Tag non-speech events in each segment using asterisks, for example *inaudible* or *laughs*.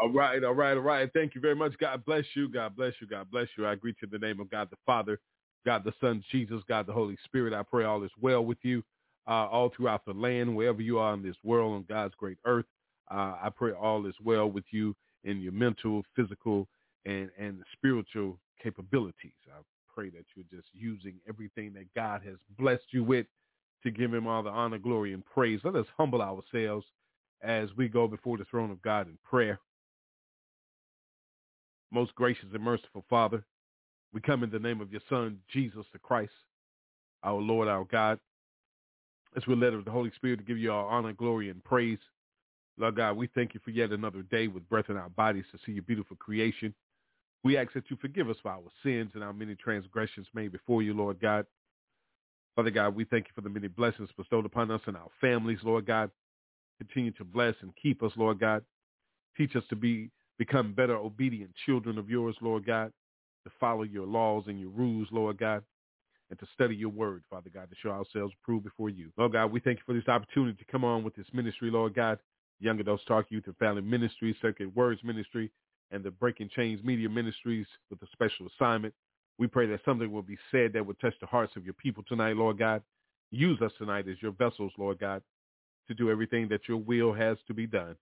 All right, all right, all right. Thank you very much. God bless you. God bless you. God bless you. I greet you in the name of God the Father, God the Son, Jesus, God the Holy Spirit. I pray all is well with you uh, all throughout the land, wherever you are in this world on God's great earth. Uh, I pray all is well with you in your mental, physical, and, and spiritual capabilities. I pray that you're just using everything that God has blessed you with to give him all the honor, glory, and praise. Let us humble ourselves as we go before the throne of God in prayer. Most gracious and merciful Father, we come in the name of your Son, Jesus the Christ, our Lord, our God. As we let the Holy Spirit to give you our honor, glory, and praise. Lord God, we thank you for yet another day with breath in our bodies to see your beautiful creation. We ask that you forgive us for our sins and our many transgressions made before you, Lord God. Father God, we thank you for the many blessings bestowed upon us and our families, Lord God. Continue to bless and keep us, Lord God. Teach us to be become better obedient children of yours, Lord God, to follow your laws and your rules, Lord God, and to study your word, Father God, to show ourselves approved before you. Lord God, we thank you for this opportunity to come on with this ministry, Lord God, Young Adults Talk Youth and Family Ministry, Circuit Words Ministry, and the Breaking Chains Media Ministries with a special assignment. We pray that something will be said that will touch the hearts of your people tonight, Lord God. Use us tonight as your vessels, Lord God, to do everything that your will has to be done.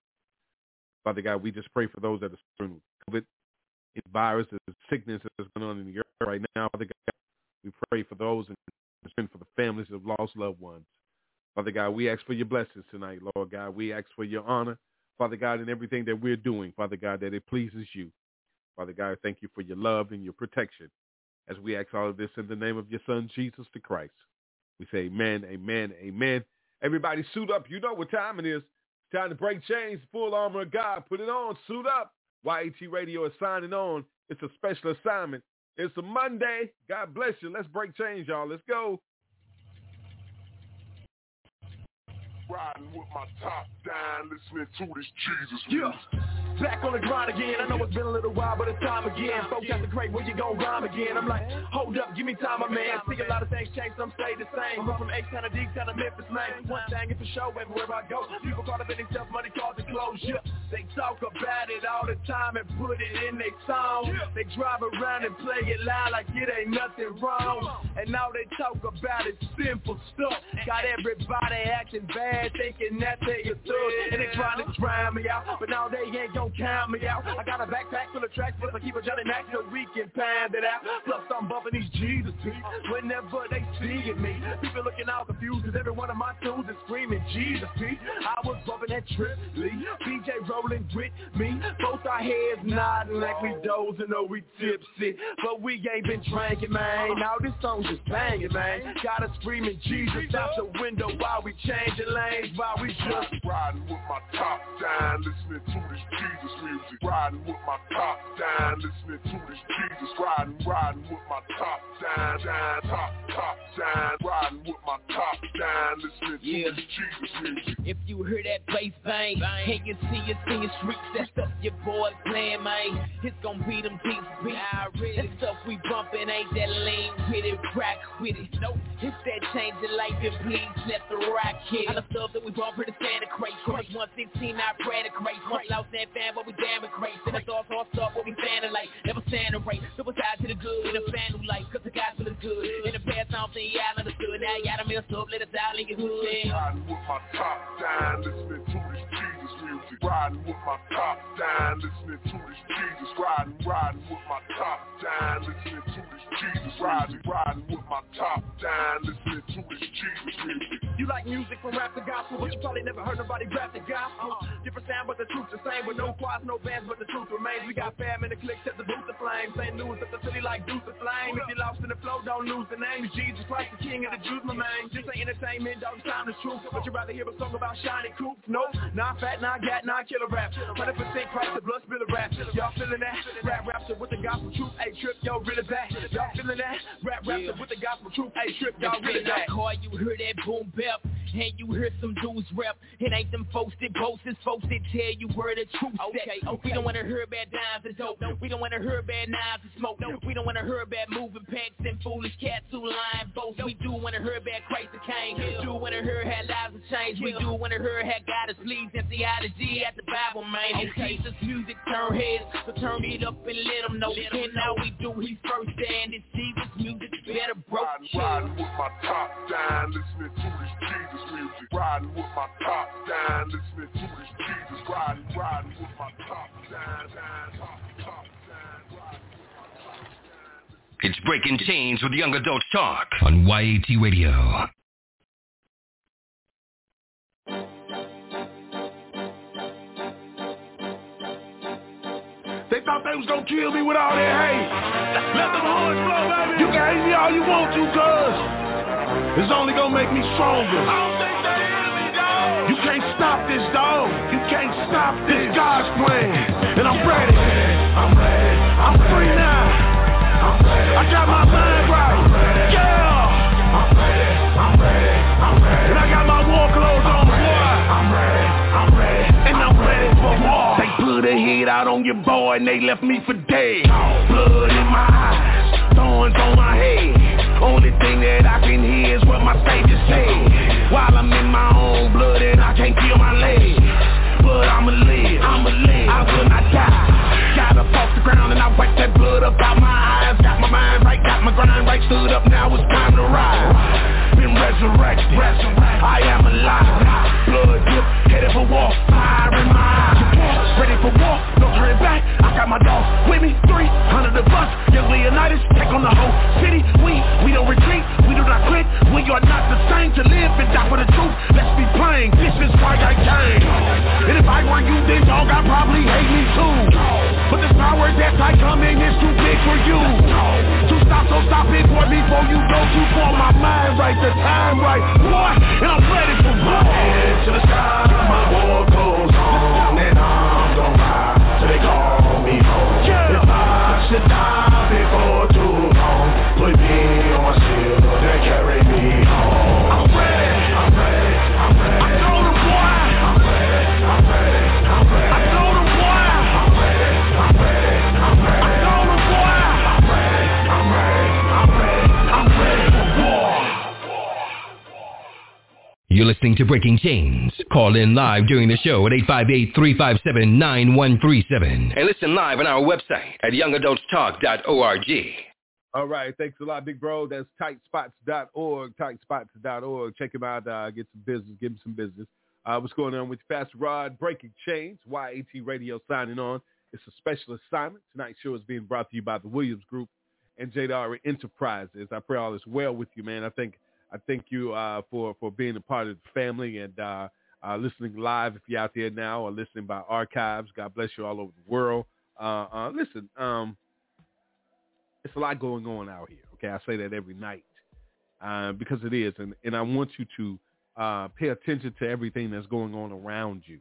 Father God, we just pray for those that are suffering with COVID, virus, the sickness that's going on in the earth right now. Father God, we pray for those and for the families of lost loved ones. Father God, we ask for your blessings tonight, Lord God. We ask for your honor, Father God, in everything that we're doing, Father God, that it pleases you. Father God, thank you for your love and your protection. As we ask all of this in the name of your son, Jesus the Christ. We say amen, amen, amen. Everybody suit up. You know what time it is. Time to break chains, full armor of God. Put it on, suit up. YAT Radio is signing on. It's a special assignment. It's a Monday. God bless you. Let's break chains, y'all. Let's go. Riding with my top down, listening to this Jesus Yeah. Back on the grind again. I know it's been a little while, but it's time again. Folks at the crate, when you gon' rhyme again? I'm like, hold up, give me time, my man. See a lot of things change, some stay the same. But from H-Town to D-Town to Memphis, man. One thing is for sure, everywhere I go. People caught up in themselves, money cause to close. Yeah. They talk about it all the time and put it in their song. They drive around and play it loud like it ain't nothing wrong. And now they talk about it simple stuff. Got everybody acting bad, thinking that they a thug. And they trying to drown me out, but now they ain't gon' count me out. I got a backpack full of tracks, plus I keep a Johnny Mac so we can pound it out. Plus I'm bumping these Jesus beats whenever they see me. People looking all confused cause every one of my tunes is screaming Jesus beat. I was bumping that Trip Lee, BJ rolling with me. Both our heads nodding like we dozing or we tipsy. But we ain't been drinking, man. Now this song just banging, man. Got us screaming Jesus out the window while we changing lanes, while we just riding with my top down, listening to this Jesus music. Riding with my top down, listening to this Jesus. Riding, riding with my top down, down, top, top down. Riding with my top down, listening to Yeah. this Jesus music. If you hear that bass bang, and you see us in the streets, that stuff your boy playing, man. It's gonna be them deep beats. That stuff we bumping ain't that lean with it, rock with it. Nope, it's that change of life and please let the rock hit. All the stuff that we bump for the standard crate. Crush 116, I pray to crate. One lost that fan, but we damn it crazy. And it's all tossed up, what we fanning like. Never stand a race. Double side to the good, and a fan who like, cause the gospel is good. In the past, I don't think y'all understood. Now y'all done messed up, let us out in your hood. Riding with my top down, listening to this Jesus music. Riding with my top down, listening to this Jesus. Riding, riding with my top down, listening to this Jesus. Riding, riding with my top down, listening to this Jesus music. You like music from rap to gospel, but you probably never heard nobody rap the gospel. Different sound, but the truth the same. With no choirs, no bands, but the truth remains. We got fam in the click, set the booth the flame. Same news at the city like Deuce the Flame. If you lost in the flow, don't lose the name. Jesus Christ, the King of the Jews, my man. This ain't entertainment, dog, time the truth. But you rather hear a song about shiny coops? Nope, not fat, not gat, not killer rap. 100% Christ, the blood spill of rap. Y'all feeling that? Rap rapture with the gospel truth. Hey, trip, yo, really bad. Y'all feeling that? Rap rapture with the gospel truth. Hey, trip, y'all really bad. Car, you hear that boom bap and you hear some dudes rap. It ain't them folks that boast, it's folks that tell you where the truth okay, okay. We don't wanna hear about dimes and dope. No. We don't wanna hear about knives and smoke. No. We don't wanna hear about moving packs and foolish cats who lying boast. No. We do wanna hear about Christ the King. Yeah. Do wanna hear how lives have changed. Yeah. We do wanna hear how God is pleased and theology at the Bible, man. Okay. Jesus music turn heads, so turn it up and let them know. Let and now we do, he's first and it's Jesus music. Better broke. Riding, riding with my top down, listening to this Jesus music. Riding with my top down, listening to this Jesus. Riding, riding with my top down, down, top, top. It's Breaking Chains with Young Adult Talk on YAT Radio. They thought they was gonna kill me with all that hate. Let them horns blow, baby. You can hate me all you want to, cuz it's only gonna make me stronger. I don't think they hear me, dog. You can't stop this, dog. You can't stop this. God's plan. And I'm ready. I'm ready. I'm free now. I'm ready. I got my mind right. Yeah. I'm ready. I'm ready. I'm ready. Put a hit out on your boy and they left me for dead. Blood in my eyes, thorns on my head. Only thing that I can hear is what my savior said. While I'm in my own blood and I can't feel my legs. But I'ma live, I'ma live, I will not die. Got up off the ground and I wiped that blood up out my eyes. Got my mind right, got my grind right, stood up, now it's time to ride. Been resurrected, I am alive. Blood drip, headed for war, fire in my Ready for war, no turning back. I got my dogs with me, three hundred the bus. Young Leonidas, take on the whole city. We, we don't retreat, we do not quit. We are not the same to live and die for the truth. Let's be plain, this is why I came. And if I were you, then dog, I'd probably hate me too. But this power that I come in is too big for you. To stop, so stop it, boy, before you go too far. My mind right, the time right, listening to Breaking Chains. Call in live during the show at 858-357-9137. And listen live on our website at youngadultstalk.org. All right. Thanks a lot, big bro. That's tightspots.org, tightspots.org. Check him out. Uh, get some business. Give him some business. Uh, what's going on with Fast Rod? Breaking Chains. YAT Radio signing on. It's a special assignment. Tonight's show is being brought to you by the Williams Group and Jadari Enterprises. I pray all is well with you, man. I think I thank you uh, for for being a part of the family and uh, uh, listening live if you're out there now or listening by archives. God bless you all over the world. Uh, uh, listen, um, it's a lot going on out here. Okay, I say that every night uh, because it is, and and I want you to pay attention to everything that's going on around you.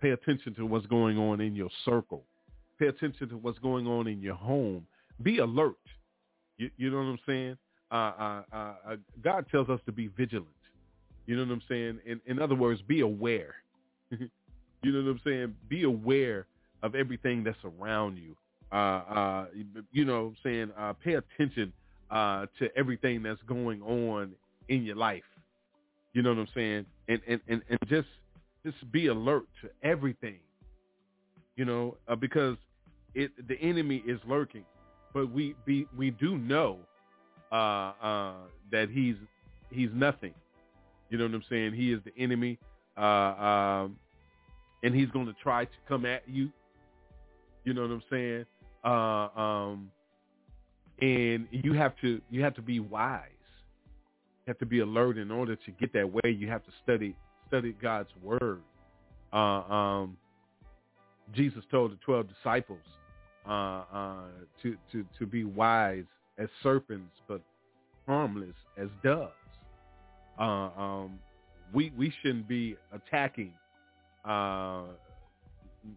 Pay attention to what's going on in your circle. Pay attention to what's going on in your home. Be alert. You, you know what I'm saying? Uh, uh, uh, uh, God tells us to be vigilant. You know what I'm saying? In, in other words, be aware. *laughs* you know what I'm saying? Be aware of everything that's around you. Uh, uh, you know, what I'm saying pay attention to everything that's going on in your life. You know what I'm saying? And and and, and just just be alert to everything. You know, because it the enemy is lurking, but we be we do know uh, uh, that he's he's nothing. You know what I'm saying? He is the enemy, uh, um, and he's going to try to come at you. You know what I'm saying? Uh, um, and you have to you have to be wise. You have to be alert. In order to get that way, you have to study study God's word. Uh, um, Jesus told the twelve disciples uh, uh, to to to be wise as serpents, but harmless as doves. Uh, um, we we shouldn't be attacking, uh,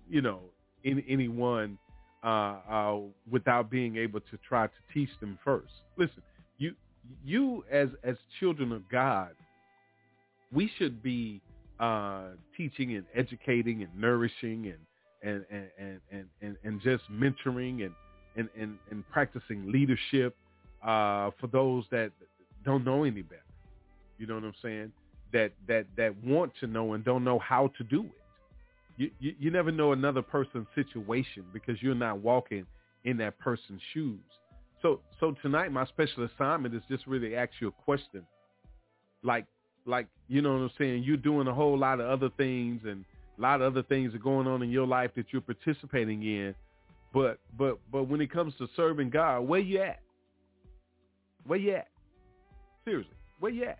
you know, in, anyone uh, uh, without being able to try to teach them first. Listen, you you as as children of God, we should be uh, teaching and educating and nourishing and and and and and, and, and just mentoring and, and and and practicing leadership uh, for those that don't know any better. You know what I'm saying? That that that want to know and don't know how to do it. You, you, you never know another person's situation because you're not walking in that person's shoes. So so tonight my special assignment is just really ask you a question. Like like you know what I'm saying, you're doing a whole lot of other things and a lot of other things are going on in your life that you're participating in. But but but when it comes to serving God, where you at? Where you at? Seriously, where you at?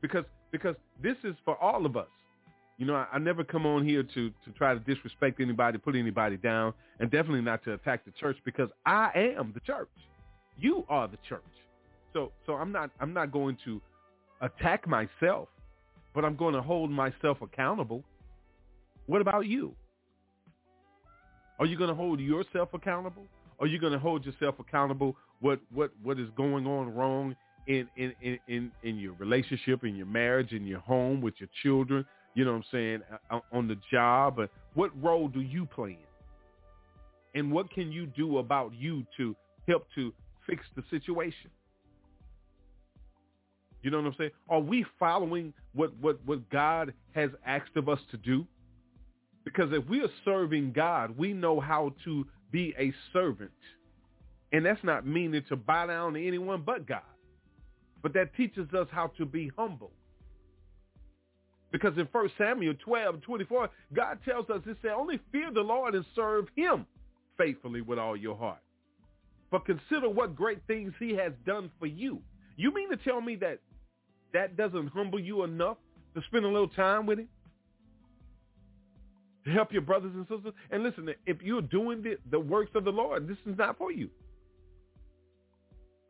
Because because this is for all of us. You know, I, I never come on here to to try to disrespect anybody, put anybody down, and definitely not to attack the church because I am the church. You are the church. So so I'm not I'm not going to attack myself, but I'm going to hold myself accountable. What about you? Are you going to hold yourself accountable? Are you going to hold yourself accountable what what what is going on wrong in in in in your relationship, in your marriage, in your home with your children? You know what I'm saying? Uh, uh, on the job, what role do you play in? And what can you do about you to help to fix the situation? You know what I'm saying? Are we following what, what, what God has asked of us to do? Because if we are serving God, we know how to be a servant. And that's not meaning to bow down to anyone but God. But that teaches us how to be humble. Because in 1 Samuel 12, 24, God tells us, it said, only fear the Lord and serve him faithfully with all your heart. But consider what great things he has done for you. You mean to tell me that that doesn't humble you enough to spend a little time with him? Help your brothers and sisters? And listen, if you're doing the, the works of the Lord, this is not for you.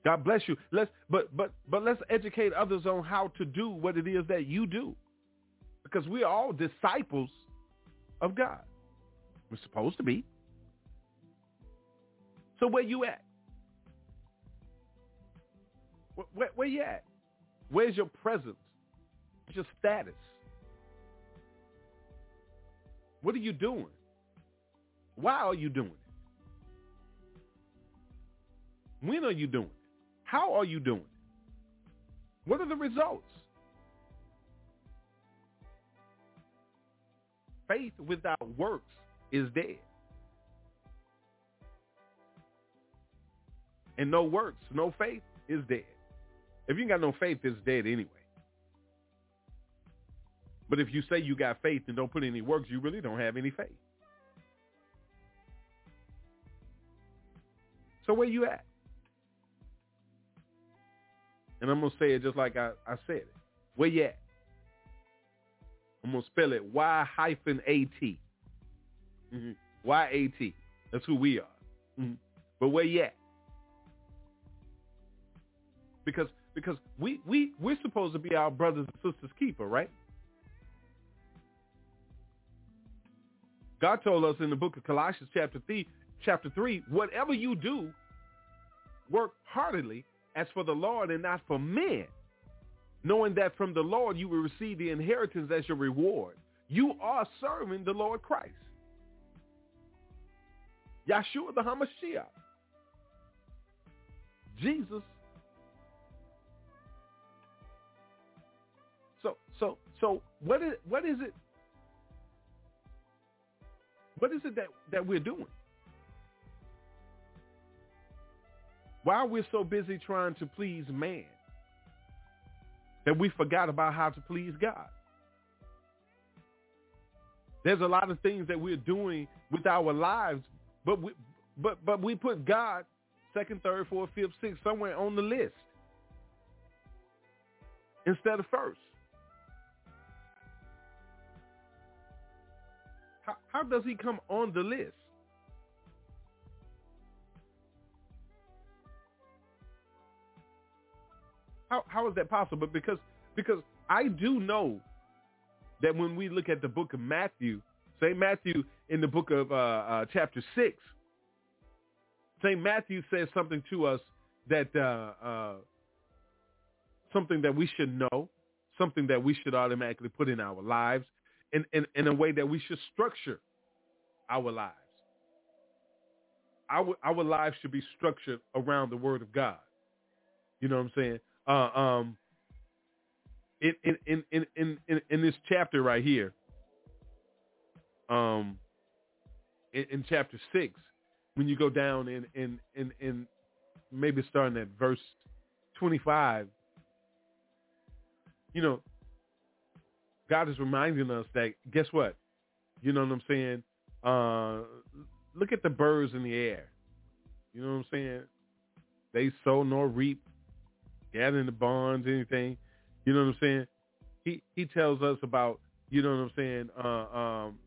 God bless you. Let's but but but let's educate others on how to do what it is that you do. Because we are all disciples of God. We're supposed to be. So where you at? Where, where, where you at? Where's your presence? What's your status? What are you doing? Why are you doing it? When are you doing it? How are you doing it? What are the results? Faith without works is dead. And no works, no faith is dead. If you got no faith, it's dead anyway. But if you say you got faith and don't put any works, you really don't have any faith. So where you at? And I'm going to say it just like I, I said it. Where you at? I'm going to spell it Y hyphen A-T. Mm-hmm. Y-A-T. That's who we are. Mm-hmm. But where you at? Because because we, we, we're supposed to be our brothers and sisters keeper, right? God told us in the book of Colossians chapter 3, chapter 3, whatever you do, work heartily as for the Lord and not for men, knowing that from the Lord you will receive the inheritance as your reward. You are serving the Lord Christ. Yeshua the HaMashiach. Jesus So so so what is what is it? What is it that, that we're doing? Why are we so busy trying to please man that we forgot about how to please God? There's a lot of things that we're doing with our lives, but we, but but we put God second, third, fourth, fifth, sixth somewhere on the list. instead of first? How, does he come on the list? How how is that possible? Because because I do know that when we look at the book of Matthew, St. Matthew in the book of uh, uh, chapter 6, St. Matthew says something to us that uh, uh, something that we should know, something that we should automatically put in our lives, in, in, in a way that we should structure our lives. Our, our lives should be structured around the word of God. You know what I'm saying? Uh, um, in, in, in, in, in, in this chapter right here, um, in, in chapter six, when you go down in, in, in, in maybe starting at verse 25, you know, God is reminding us that guess what? You know what I'm saying? Uh, look at the birds in the air. You know what I'm saying? They sow nor reap, gather in the barns, anything. You know what I'm saying? He he tells us about you know what I'm saying? Uh, um,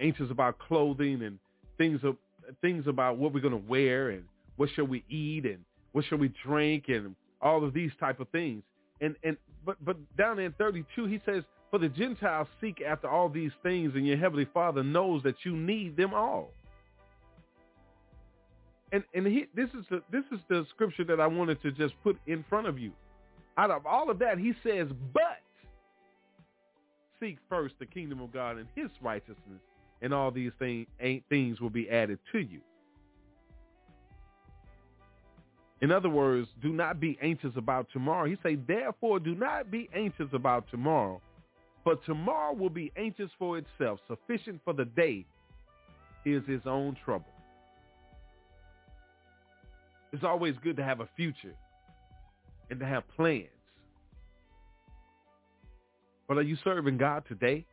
anxious about clothing and things of things about what we're gonna wear and what shall we eat and what shall we drink and all of these type of things. And and but but down in 32 he says, for the Gentiles seek after all these things, and your heavenly Father knows that you need them all. And and he, this is the this is the scripture that I wanted to just put in front of you out of all of that, he says, but seek first the kingdom of God and his righteousness, and all these thing, things will be added to you. In other words, do not be anxious about tomorrow. He say, therefore, do not be anxious about tomorrow, for tomorrow will be anxious for itself. Sufficient for the day is his own trouble. It's always good to have a future and to have plans. But are you serving God today?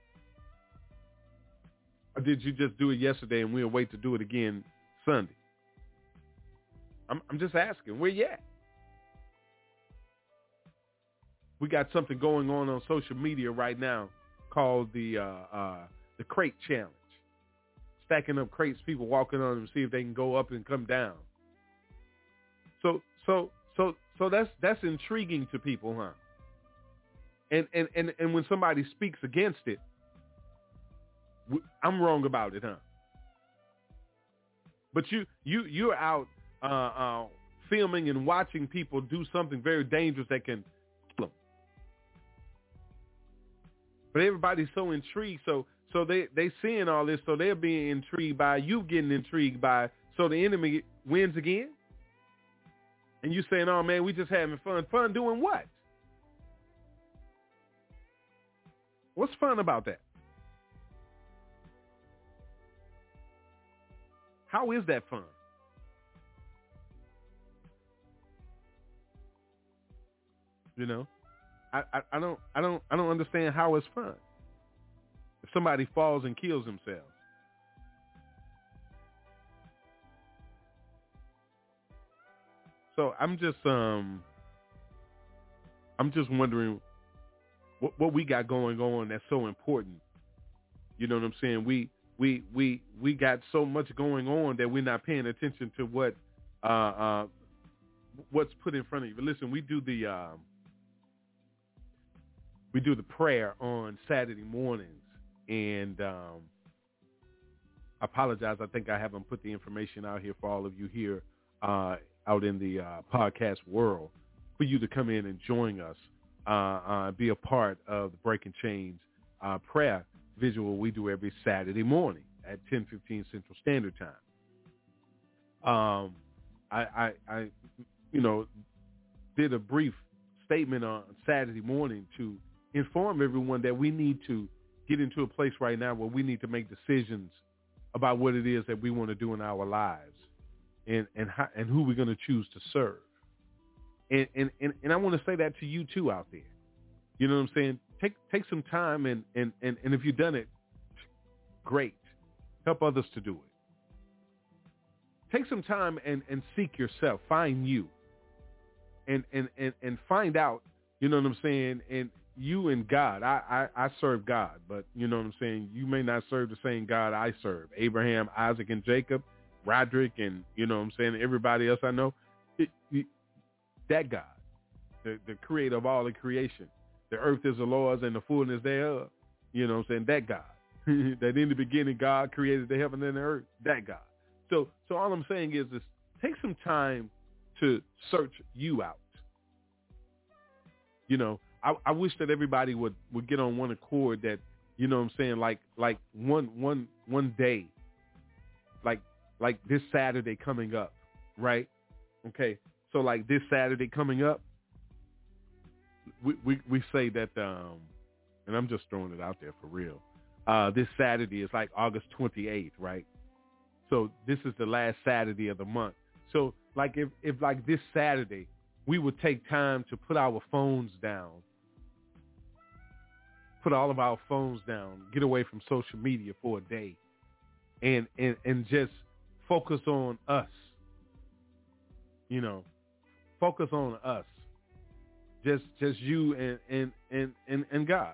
Or did you just do it yesterday and we'll wait to do it again Sunday? I'm, I'm just asking, where you at? We got something going on on social media right now called the uh, uh, the crate challenge. Stacking up crates, people walking on them, see if they can go up and come down. So so so so that's that's intriguing to people, huh? And and and and when somebody speaks against it, I'm wrong about it, huh? But you you you're out uh, uh, filming and watching people do something very dangerous that can But everybody's so intrigued, so so they they seeing all this, so they're being intrigued by you getting intrigued by. So the enemy wins again and you saying, "Oh man, we just having fun." Fun doing what? What's fun about that? How is that fun? You know, I, I, don't I don't I don't understand how it's fun. If somebody falls and kills themselves, So I'm just um I'm just wondering what what we got going on that's so important. You know what I'm saying? We we we we got so much going on that we're not paying attention to what uh uh what's put in front of you. But listen, we do the um we do the prayer on Saturday mornings and um I apologize. I think I haven't put the information out here for all of you here uh, out in the uh, podcast world for you to come in and join us, uh, uh, be a part of the Breaking Chains uh, prayer visual we do every Saturday morning at 10:15 Central Standard Time. Um, I, I, I, you know, did a brief statement on Saturday morning to inform everyone that we need to get into a place right now where we need to make decisions about what it is that we want to do in our lives and and how, and who we're going to choose to serve. And, and and and I want to say that to you too out there. You know what I'm saying? Take take some time and and and, and if you've done it, great. Help others to do it. Take some time and and seek yourself. Find you. And and and and find out. You know what I'm saying? And you and God, I, I, I serve God, but you know what I'm saying? You may not serve the same God I serve. Abraham, Isaac, and Jacob, Roderick, and you know what I'm saying? Everybody else I know, it, it, that God, the, the creator of all the creation. The earth is the Lord's and the fullness thereof. You know what I'm saying? That God. *laughs* that in the beginning God created the heaven and the earth. That God. So so all I'm saying is this take some time to search you out. You know, I, I wish that everybody would, would get on one accord that, you know what I'm saying, like like one one one day, like like this Saturday coming up, right? Okay. So like this Saturday coming up, we we, we say that um and I'm just throwing it out there for real. Uh this Saturday is like August 28th, right? So this is the last Saturday of the month. So like if if like this Saturday we would take time to put our phones down put all of our phones down, get away from social media for a day, and and and just focus on us. You know, focus on us. Just just you and and and and, and God.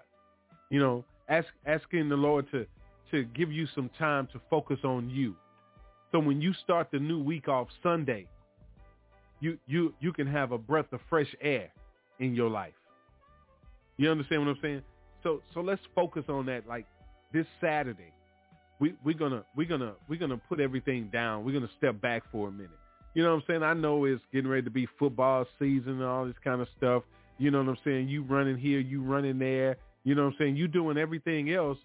You know, ask asking the Lord to to give you some time to focus on you. So when you start the new week off Sunday, you you you can have a breath of fresh air in your life. You understand what I'm saying? So so let's focus on that. Like this Saturday, we we're gonna we're gonna we're gonna put everything down. We're gonna step back for a minute. You know what I'm saying? I know it's getting ready to be football season and all this kind of stuff. You know what I'm saying? You running here, you running there. You know what I'm saying? You doing everything else,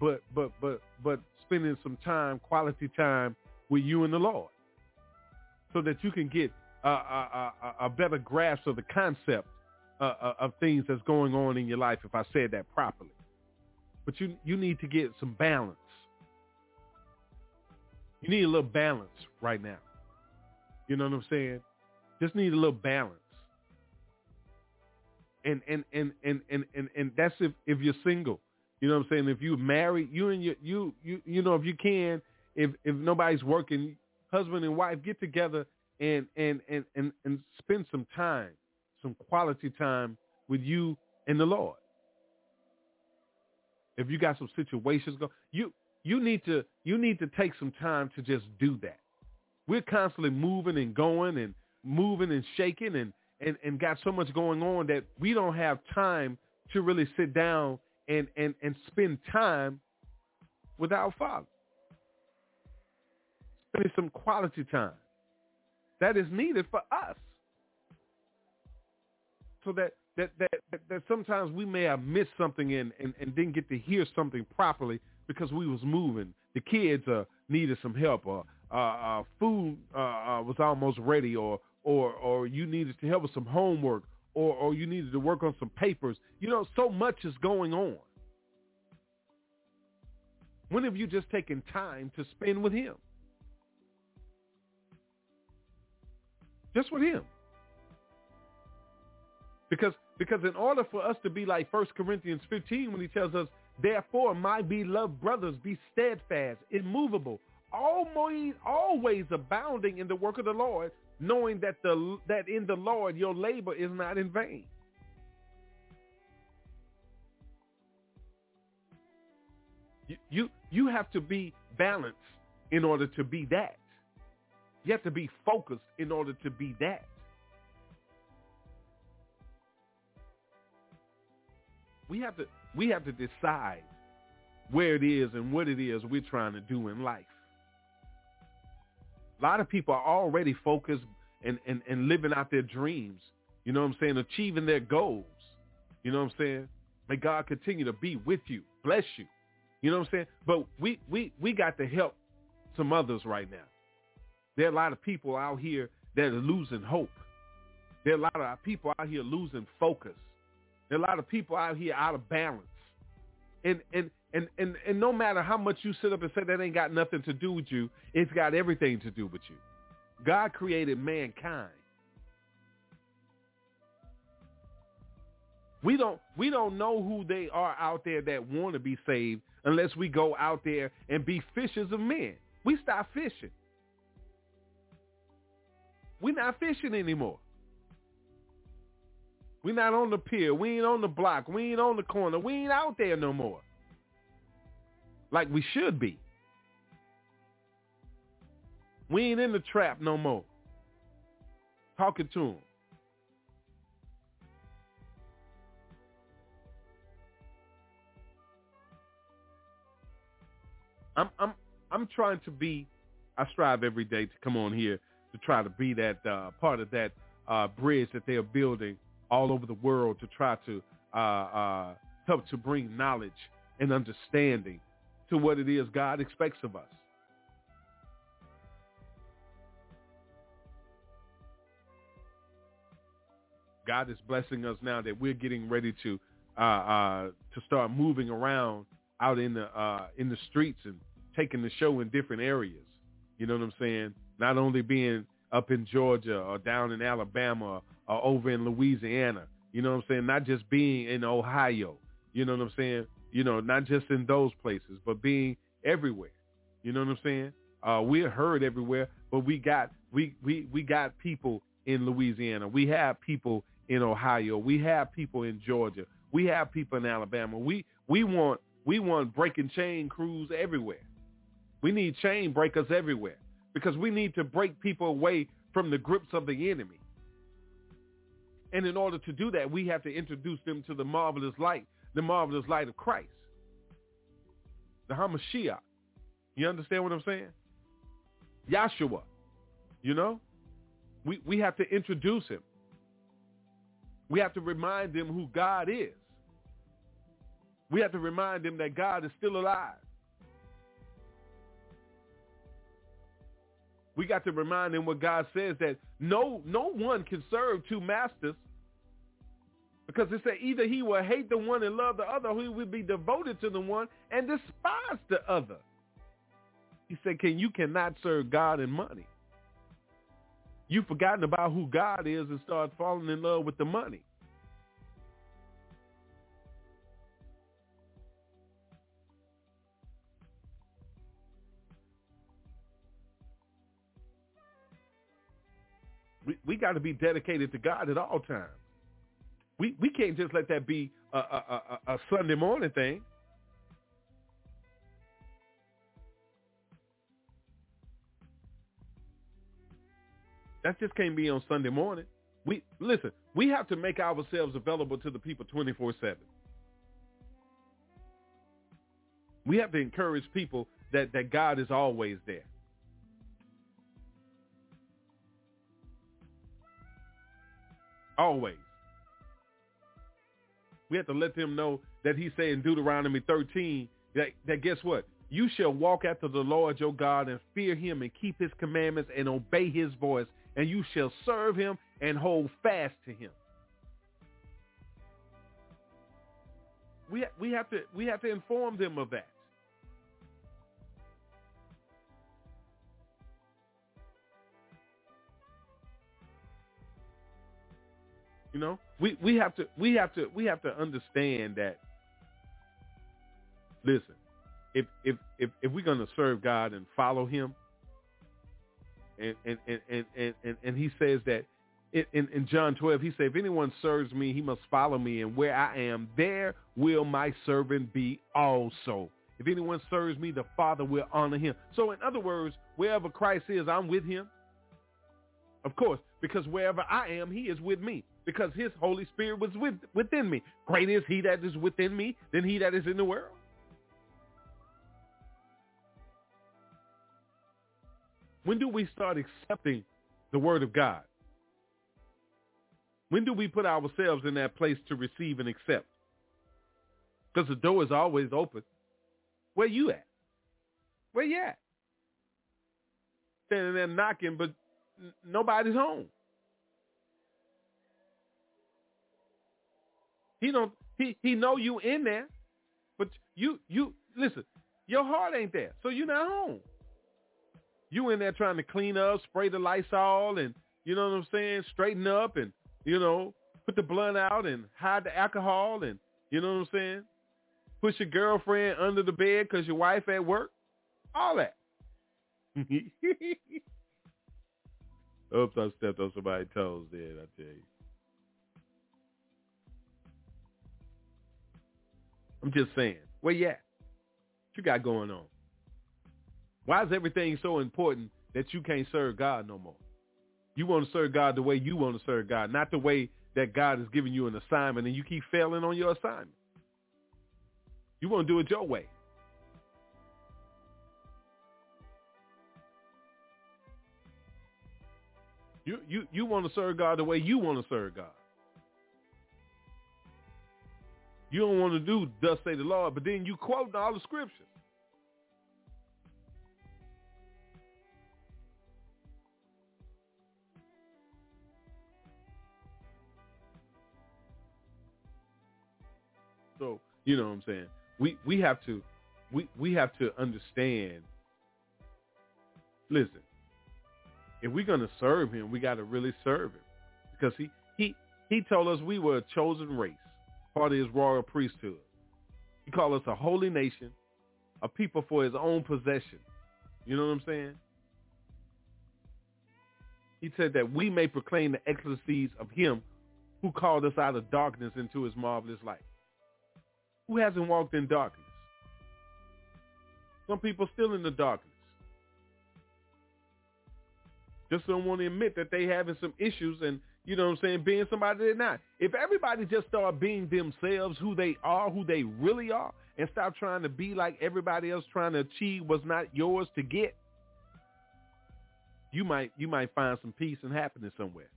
but but but but spending some time, quality time with you and the Lord, so that you can get a, a, a, a better grasp of the concept uh, uh, of things that's going on in your life, if I said that properly. But you you need to get some balance. You need a little balance right now. You know what I'm saying? Just need a little balance. And and and and and and, and that's if if you're single. You know what I'm saying? If you're married, you and your you you you know if you can, if if nobody's working, husband and wife get together and and and and, and spend some time some quality time with you and the Lord. If you got some situations go, you you need to you need to take some time to just do that. We're constantly moving and going and moving and shaking and and, and got so much going on that we don't have time to really sit down and, and, and spend time with our Father. Spending some quality time. That is needed for us so that that, that that sometimes we may have missed something and, and, and didn't get to hear something properly because we was moving. The kids uh, needed some help, or uh, uh, food uh, uh, was almost ready, or or or you needed to help with some homework, or or you needed to work on some papers. You know, so much is going on. When have you just taken time to spend with him? Just with him. Because because in order for us to be like 1 Corinthians 15 when he tells us, therefore, my beloved brothers, be steadfast, immovable, always, always abounding in the work of the Lord, knowing that the that in the Lord your labor is not in vain. You, you, you have to be balanced in order to be that. You have to be focused in order to be that. We have to we have to decide where it is and what it is we're trying to do in life. A lot of people are already focused and, and, and living out their dreams. You know what I'm saying? Achieving their goals. You know what I'm saying? May God continue to be with you, bless you. You know what I'm saying? But we we we got to help some others right now. There are a lot of people out here that are losing hope. There are a lot of people out here losing focus. There are a lot of people out here out of balance. And and and and and no matter how much you sit up and say that ain't got nothing to do with you, it's got everything to do with you. God created mankind. We don't we don't know who they are out there that want to be saved unless we go out there and be fishers of men. We stop fishing. We're not fishing anymore. We not on the pier. We ain't on the block. We ain't on the corner. We ain't out there no more. Like we should be. We ain't in the trap no more. Talking to them. I'm I'm I'm trying to be I strive every day to come on here to try to be that uh, part of that uh, bridge that they are building all over the world to try to uh, uh, help to bring knowledge and understanding to what it is God expects of us. God is blessing us now that we're getting ready to uh, uh, to start moving around out in the uh, in the streets and taking the show in different areas. You know what I'm saying? Not only being up in Georgia or down in Alabama or over in Louisiana. You know what I'm saying? Not just being in Ohio. You know what I'm saying? You know, not just in those places, but being everywhere. You know what I'm saying? Uh, we're heard everywhere, but we got we, we, we got people in Louisiana. We have people in Ohio. We have people in Georgia. We have people in Alabama. We we want we want breaking chain crews everywhere. We need chain breakers everywhere because we need to break people away from the grips of the enemy. And in order to do that, we have to introduce them to the marvelous light, the marvelous light of Christ, the Hamashiach. You understand what I'm saying? Yahshua, you know? We, we have to introduce him. We have to remind them who God is. We have to remind them that God is still alive. We got to remind them what God says that no no one can serve two masters. Because it said either he will hate the one and love the other, or he will be devoted to the one and despise the other. He said, Can you cannot serve God and money. You've forgotten about who God is and start falling in love with the money. We, we got to be dedicated to God at all times. We we can't just let that be a, a, a, a Sunday morning thing. That just can't be on Sunday morning. We listen. We have to make ourselves available to the people twenty four seven. We have to encourage people that that God is always there. Always. We have to let them know that he said in Deuteronomy 13 that, that guess what? You shall walk after the Lord your God and fear him and keep his commandments and obey his voice, and you shall serve him and hold fast to him. We, we, have to, we have to inform them of that. You know, we we have to we have to we have to understand that. Listen, if if if if we're gonna serve God and follow Him, and and and and and, and He says that in, in John 12, he said, if anyone serves me, he must follow me, and where I am, there will my servant be also. If anyone serves me, the Father will honor him. So in other words, wherever Christ is, I'm with him. Of course, because wherever I am, he is with me because his Holy Spirit was with, within me. Great is he that is within me than he that is in the world. When do we start accepting the word of God? When do we put ourselves in that place to receive and accept? Because the door is always open. Where you at? Where you at? Standing there knocking, but nobody's home. He don't he he know you in there, but you you listen, your heart ain't there, so you're not home. You in there trying to clean up, spray the Lysol, and you know what I'm saying, straighten up, and you know put the blunt out and hide the alcohol, and you know what I'm saying, push your girlfriend under the bed because your wife at work, all that. *laughs* Oops, I stepped on somebody's toes there, I tell you. I'm just saying. Where you at? What you got going on? Why is everything so important that you can't serve God no more? You want to serve God the way you want to serve God, not the way that God is giving you an assignment and you keep failing on your assignment. You want to do it your way. You, you, you want to serve God the way you want to serve God. You don't want to do thus say the Lord, but then you quote all the scriptures. So, you know what I'm saying? We we have to we we have to understand listen, if we're gonna serve him, we gotta really serve him. Because he he he told us we were a chosen race part of his royal priesthood. He called us a holy nation, a people for his own possession. You know what I'm saying? He said that we may proclaim the excellencies of him who called us out of darkness into his marvelous light. Who hasn't walked in darkness? Some people still in the darkness. Just don't want to admit that they having some issues and you know what I'm saying, being somebody they're not. If everybody just start being themselves, who they are, who they really are, and stop trying to be like everybody else trying to achieve what's not yours to get, you might you might find some peace and happiness somewhere.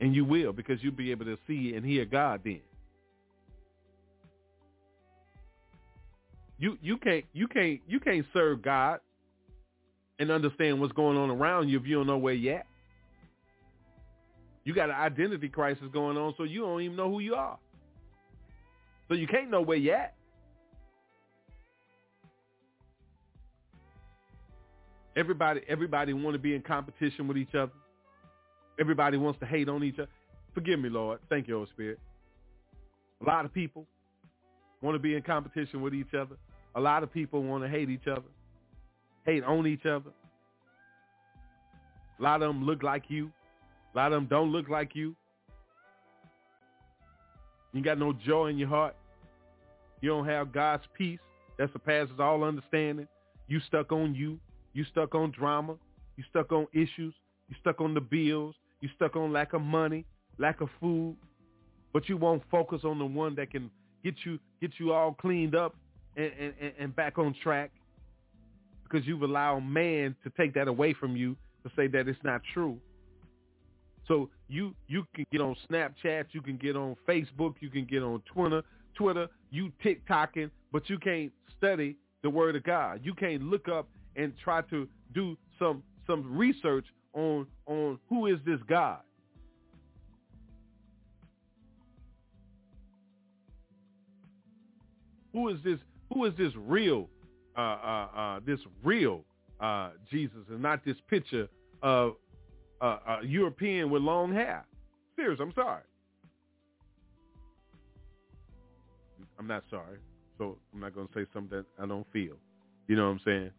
And you will because you'll be able to see and hear God then. You you can't you can't you can't serve God and understand what's going on around you if you don't know where you're at. You got an identity crisis going on, so you don't even know who you are. So you can't know where you're at. Everybody, everybody want to be in competition with each other. Everybody wants to hate on each other. Forgive me, Lord. Thank you, Holy Spirit. A lot of people want to be in competition with each other. A lot of people want to hate each other, hate on each other. A lot of them look like you. A lot of them don't look like you. You got no joy in your heart. You don't have God's peace that surpasses all understanding. You stuck on you. You stuck on drama. You stuck on issues. You stuck on the bills. You stuck on lack of money, lack of food. But you won't focus on the one that can get you get you all cleaned up and, and, and back on track because you've allowed man to take that away from you to say that it's not true. So you you can get on Snapchat, you can get on Facebook, you can get on Twitter, Twitter, you TikToking, but you can't study the Word of God. You can't look up and try to do some some research on on who is this God. Who is this? Who is this real? Uh, uh, uh, this real uh, Jesus, and not this picture of a European with long hair. Serious, I'm sorry. I'm not sorry, so I'm not going to say something that I don't feel. You know what I'm saying?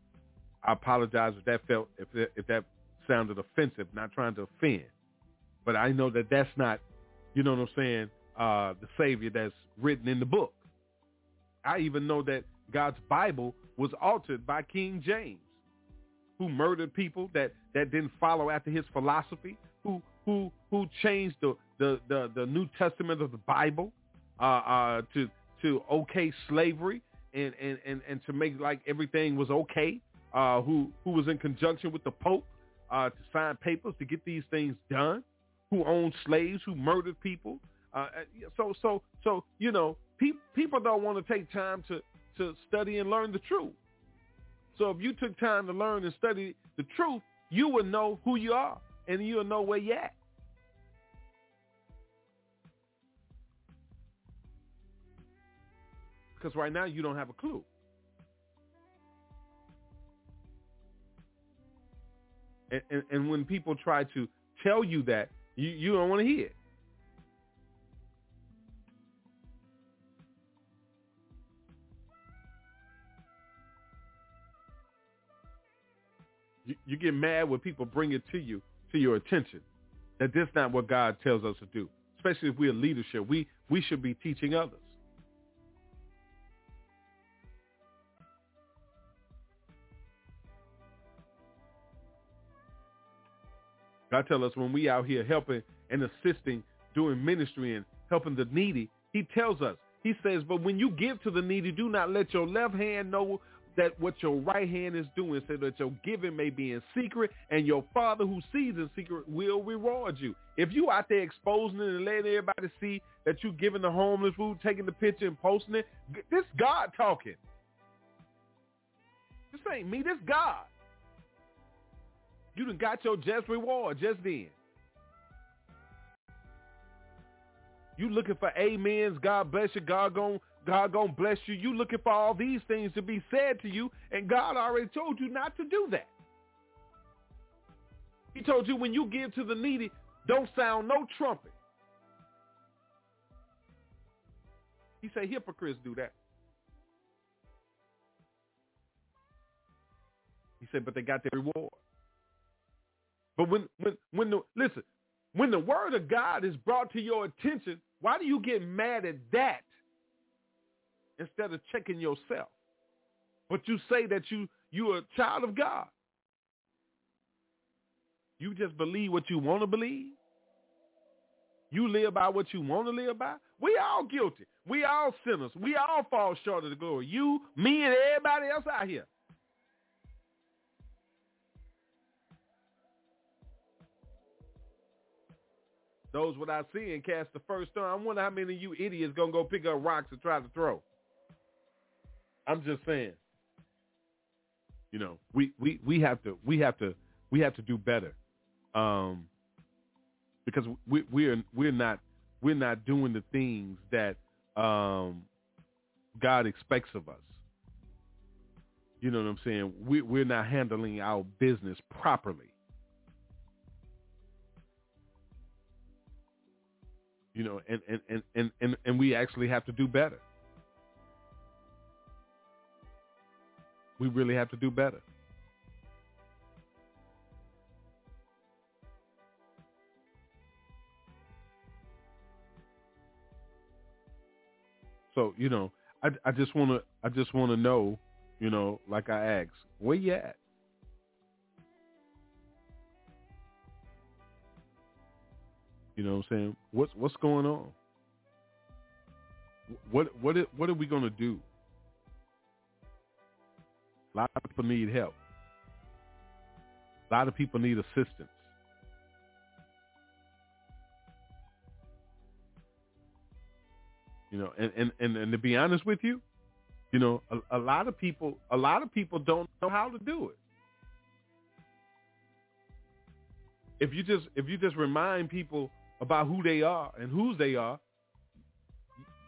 I apologize if that felt if that, if that sounded offensive. Not trying to offend, but I know that that's not, you know what I'm saying, uh, the Savior that's written in the book. I even know that God's Bible was altered by King James who murdered people that, that didn't follow after his philosophy, who who who changed the the, the, the New Testament of the Bible uh, uh, to to okay slavery and, and, and, and to make like everything was okay, uh, who who was in conjunction with the Pope uh, to sign papers to get these things done, who owned slaves, who murdered people. Uh, uh so so so you know pe- people don't want to take time to to study and learn the truth. So if you took time to learn and study the truth, you would know who you are and you'll know where you're at. Because right now you don't have a clue. And, and, and when people try to tell you that, you, you don't want to hear it. You, you get mad when people bring it to you, to your attention, that that's not what God tells us to do. Especially if we're leadership, we we should be teaching others. God tell us when we out here helping and assisting, doing ministry and helping the needy, he tells us, he says, but when you give to the needy, do not let your left hand know that what your right hand is doing so that your giving may be in secret and your father who sees in secret will reward you. If you out there exposing it and letting everybody see that you giving the homeless food, taking the picture and posting it, this God talking. This ain't me, this God. You done got your just reward just then. You looking for amens, God bless you, God gon' God gonna bless you. You looking for all these things to be said to you, and God already told you not to do that. He told you when you give to the needy, don't sound no trumpet. He said hypocrites do that. He said, but they got their reward. But when when when the listen, when the word of God is brought to your attention, why do you get mad at that instead of checking yourself? But you say that you you're a child of God. You just believe what you want to believe. You live by what you want to live by. We all guilty. We all sinners. We all fall short of the glory. You, me, and everybody else out here. Those without seeing cast the first stone. I wonder how many of you idiots gonna go pick up rocks and try to throw. I'm just saying. You know, we, we, we have to we have to we have to do better. Um, because we we're we're not we're not doing the things that um, God expects of us. You know what I'm saying? We, we're not handling our business properly. You know, and, and, and, and, and, and we actually have to do better. We really have to do better. So you know, I, I just want to I just want to know, you know, like I asked, where you at? You know what I'm saying? What's what's going on? What what what are we gonna do? A lot of people need help. A lot of people need assistance. You know, and, and, and, and to be honest with you, you know, a, a lot of people a lot of people don't know how to do it. If you just if you just remind people about who they are and whose they are,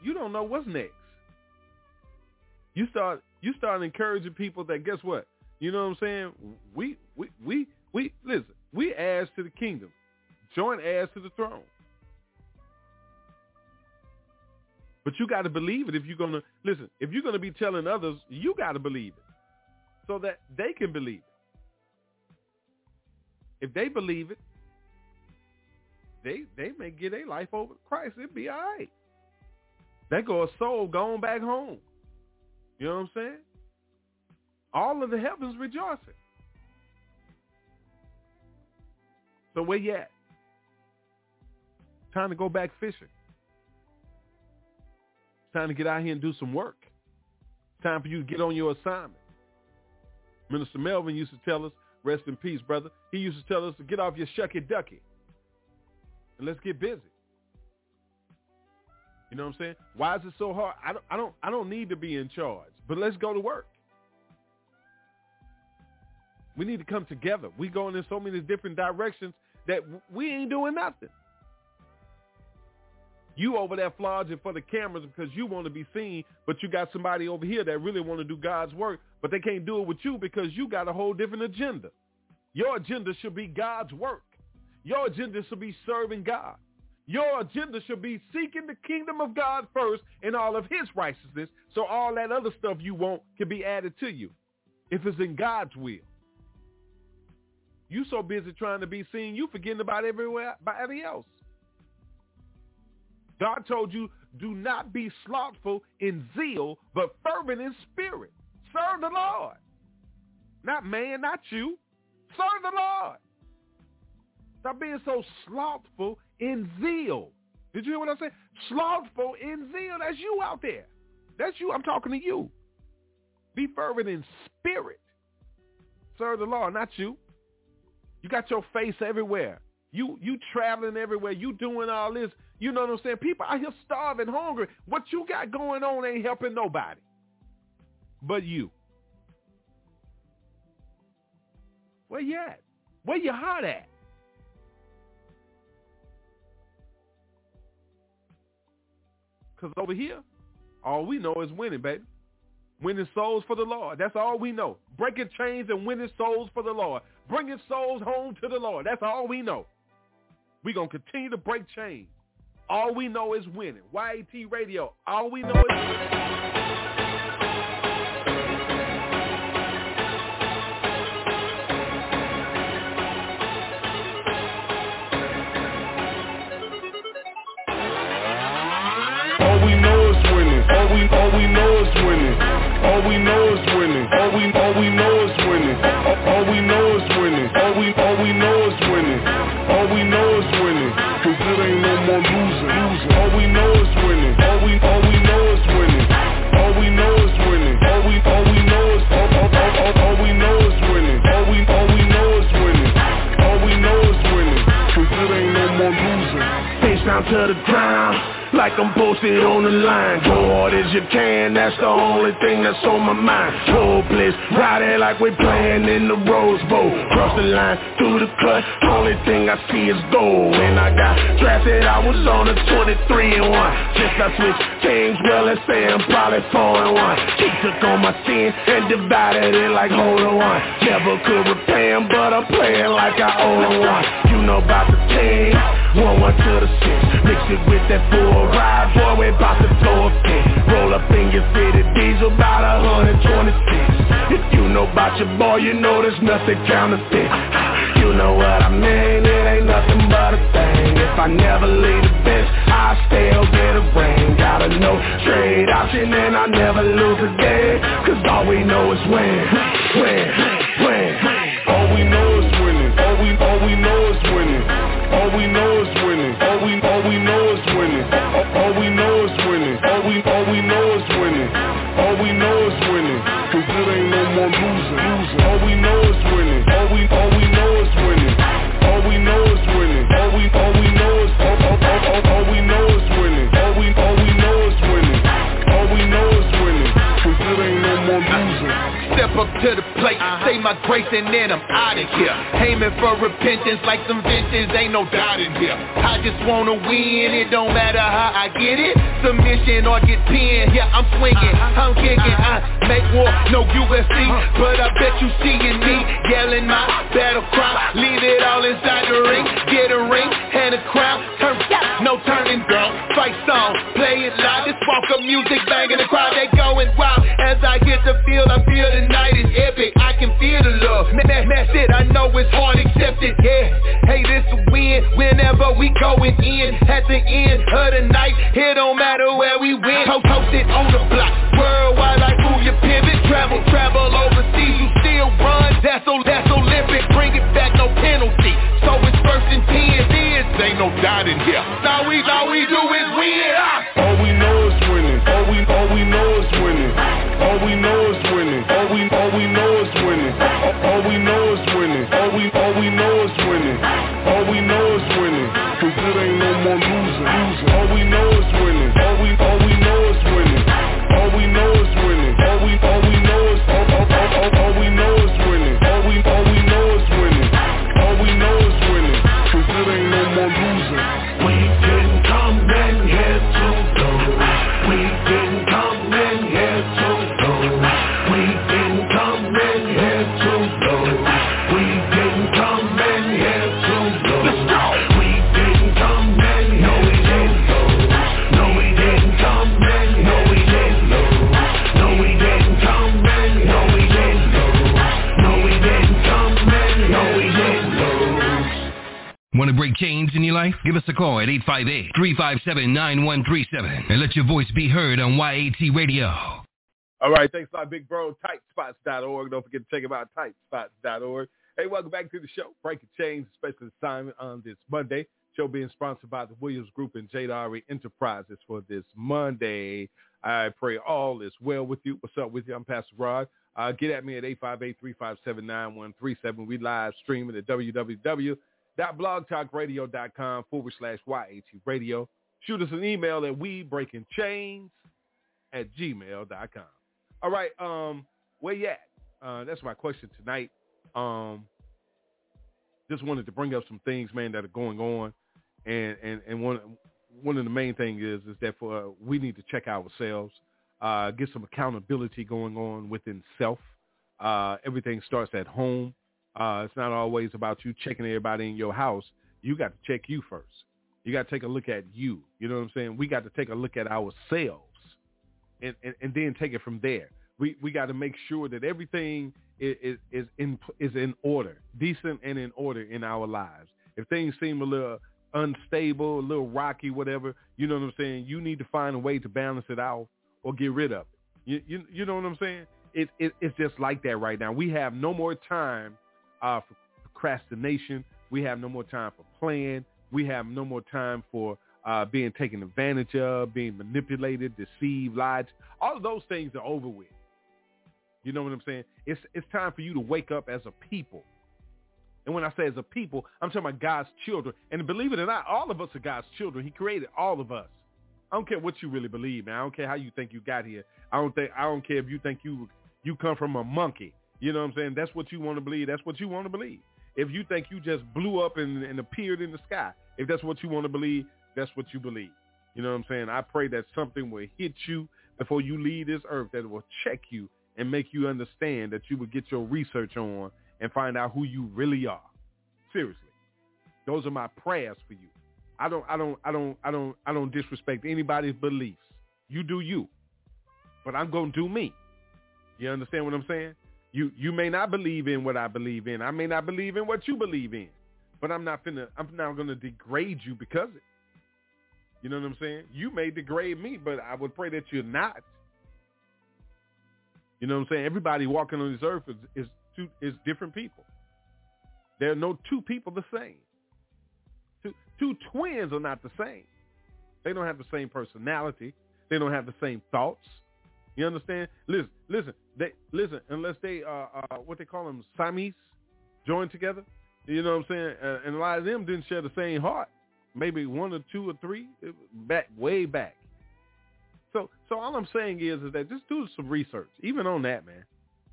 you don't know what's next. You start you start encouraging people that guess what? You know what I'm saying? We we we we listen, we heirs to the kingdom. Joint heirs to the throne. But you got to believe it if you're going to listen. If you're going to be telling others, you got to believe it so that they can believe it. If they believe it, they they may get their life over Christ. It'd be all right. They go a soul going back home. You know what I'm saying? All of the heavens rejoicing. So where you at? Time to go back fishing. It's time to get out here and do some work. It's time for you to get on your assignment. Minister Melvin used to tell us, rest in peace, brother. He used to tell us to get off your shucky ducky and let's get busy. You know what I'm saying? Why is it so hard? I don't, I don't, I don't need to be in charge, but let's go to work. We need to come together. We going in so many different directions that we ain't doing nothing. You over there flogging for the cameras because you want to be seen, but you got somebody over here that really want to do God's work, but they can't do it with you because you got a whole different agenda. Your agenda should be God's work. Your agenda should be serving God. Your agenda should be seeking the kingdom of God first and all of his righteousness so all that other stuff you want can be added to you if it's in God's will. You so busy trying to be seen, you forgetting about everywhere by everybody else. God told you, do not be slothful in zeal, but fervent in spirit. Serve the Lord. Not man, not you. Serve the Lord. Stop being so slothful in zeal. Did you hear what I said? Slothful in zeal. That's you out there. That's you. I'm talking to you. Be fervent in spirit. Serve the Lord, not you. You got your face everywhere. You you traveling everywhere. You doing all this. You know what I'm saying? People out here starving, hungry. What you got going on ain't helping nobody. But you. Where you at? Where your heart at? Because over here, all we know is winning, baby. Winning souls for the Lord. That's all we know. Breaking chains and winning souls for the Lord. Bringing souls home to the Lord. That's all we know. We're going to continue to break chains. All we know is winning. YAT Radio. All we know is winning. To the ground like I'm posted on the line. Go hard as you can, that's the only thing that's on my mind. Hopeless, riding like we're playing in the Rose Bowl. Cross the line, through the cut, only thing I see is gold. When I got drafted, I was on a 23 and 1 Since I switched teams, well let's say I'm probably 4 and 1 She took on my sin and divided it like hole in one Never could repay him, but I'm playing like I him one. You know about the team, one one to the six. Mix it with that four. Ride, boy, we bout to throw a fit Roll up in your city diesel, about a 126 If you know about your boy, you know there's nothing counterfeit. You know what I mean, it ain't nothing but a thing. If I never leave the bench, I still get a ring. Got a no trade option and I never lose a game. Cause all we know is win, win, win. All we know is winning, my grace and then I'm out of here. Aiming for repentance like some vintage, ain't no doubt in here. I just wanna win, it don't matter how I get it. Submission or get pinned, yeah I'm swinging, uh-huh. I'm kicking. Uh-huh. I make war, no UFC, uh-huh. but I bet you seeing me yelling my battle cry. Leave it all inside the ring, get a ring and a crown. Turn, no turning, girl. Fight song, play it loud. This walk of music banging the crowd, they going wild. As I hit the field, I feel the night is epic. I that's it. I know it's hard accepted. Yeah. Hey, this a win. Whenever we going in, at the end of the night, it don't matter where we win. Post it on the block. Worldwide, like move your pivot. Travel, travel overseas. You still run. That's so, that's Olympic. Bring it back, no penalty. So it's first and ten. This ain't no doubt in here. All we, all we do is win. 858-357-9137 and let your voice be heard on YAT Radio. All right, thanks a lot, Big Bro. Tightspots.org. Don't forget to check them out, tightspots.org. Hey, welcome back to the show. Breaking Chains, special assignment on this Monday. Show being sponsored by the Williams Group and Jadari Enterprises for this Monday. I pray all is well with you. What's up with you? I'm Pastor Rod. Uh, get at me at 858-357-9137. We live streaming at www.blogtalkradio.com forward slash YAT radio. Shoot us an email at webreakingchains at gmail.com. All right, um, where you at? Uh, that's my question tonight. Um, just wanted to bring up some things, man, that are going on, and and and one one of the main things is is that for uh, we need to check ourselves, uh, get some accountability going on within self. Uh, everything starts at home. Uh, it's not always about you checking everybody in your house. You got to check you first. You got to take a look at you. You know what I'm saying? We got to take a look at ourselves, and and, and then take it from there. We we got to make sure that everything is, is in is in order, decent and in order in our lives. If things seem a little unstable, a little rocky, whatever, you know what I'm saying. You need to find a way to balance it out or get rid of it. You you, you know what I'm saying? It, it it's just like that right now. We have no more time uh, for procrastination. We have no more time for playing. We have no more time for uh, being taken advantage of, being manipulated, deceived, lied. All of those things are over with. You know what I'm saying? It's it's time for you to wake up as a people. And when I say as a people, I'm talking about God's children. And believe it or not, all of us are God's children. He created all of us. I don't care what you really believe, man. I don't care how you think you got here. I don't think I don't care if you think you you come from a monkey. You know what I'm saying? That's what you want to believe. That's what you want to believe. If you think you just blew up and, and appeared in the sky, if that's what you want to believe, that's what you believe. You know what I'm saying? I pray that something will hit you before you leave this earth that will check you and make you understand that you would get your research on and find out who you really are. Seriously. Those are my prayers for you. I don't I don't I don't I don't I don't disrespect anybody's beliefs. You do you. But I'm going to do me. You understand what I'm saying? You you may not believe in what I believe in. I may not believe in what you believe in. But I'm not finna I'm not to degrade you because of it. You know what I'm saying? You may degrade me, but I would pray that you're not. You know what I'm saying? Everybody walking on this earth is is, two, is different people. There are no two people the same. Two, two twins are not the same. They don't have the same personality. They don't have the same thoughts. You understand? Listen, listen, they listen. Unless they uh, uh what they call them Siamese joined together. You know what I'm saying? Uh, and a lot of them didn't share the same heart. Maybe one or two or three back way back. So so all I'm saying is is that just do some research, even on that, man.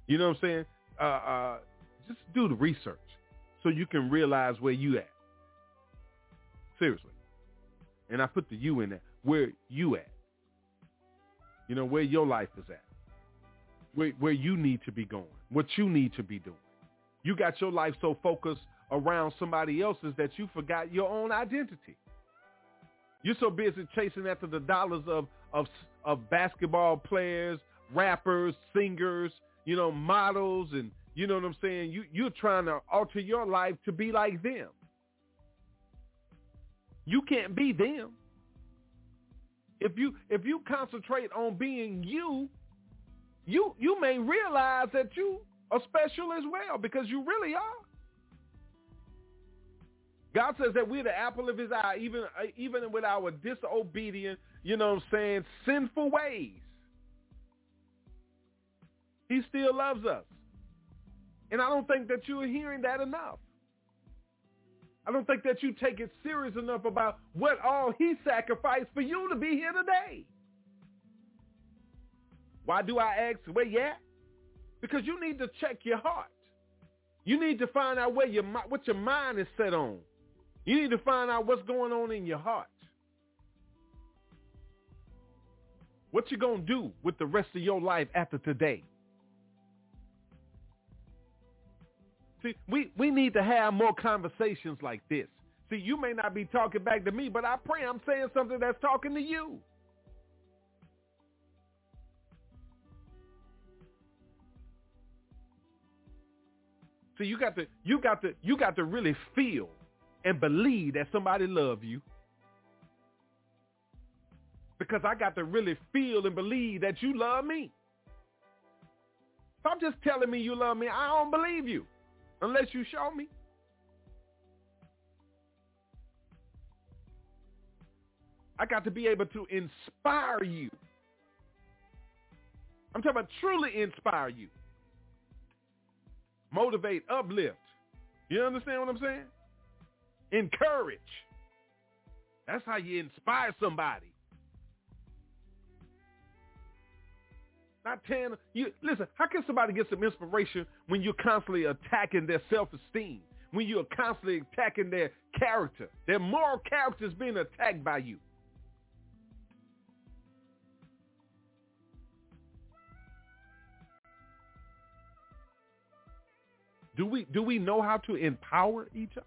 You know what I'm saying? Uh, uh, just do the research so you can realize where you at. Seriously. And I put the you in there. Where you at? You know, where your life is at. Where where you need to be going. What you need to be doing. You got your life so focused around somebody else's that you forgot your own identity. You're so busy chasing after the dollars of of of basketball players, rappers, singers, you know, models, and you know what I'm saying. You you're trying to alter your life to be like them. You can't be them. If you if you concentrate on being you, you you may realize that you are special as well because you really are. God says that we're the apple of his eye, even uh, even with our disobedient, you know what I'm saying, sinful ways. He still loves us. And I don't think that you're hearing that enough. I don't think that you take it serious enough about what all he sacrificed for you to be here today. Why do I ask where you at? Because you need to check your heart. You need to find out where your what your mind is set on. You need to find out what's going on in your heart. What you to do with the rest of your life after today? See, we, we need to have more conversations like this. See, you may not be talking back to me, but I pray I'm saying something that's talking to you. See, you got to you got to you got to really feel and believe that somebody love you. Because I got to really feel and believe that you love me. If I'm just telling me you love me, I don't believe you. Unless you show me. I got to be able to inspire you. I'm talking about truly inspire you. Motivate, uplift. You understand what I'm saying? Encourage. That's how you inspire somebody. Not ten. You listen. How can somebody get some inspiration when you're constantly attacking their self-esteem? When you're constantly attacking their character, their moral character is being attacked by you. Do we do we know how to empower each other?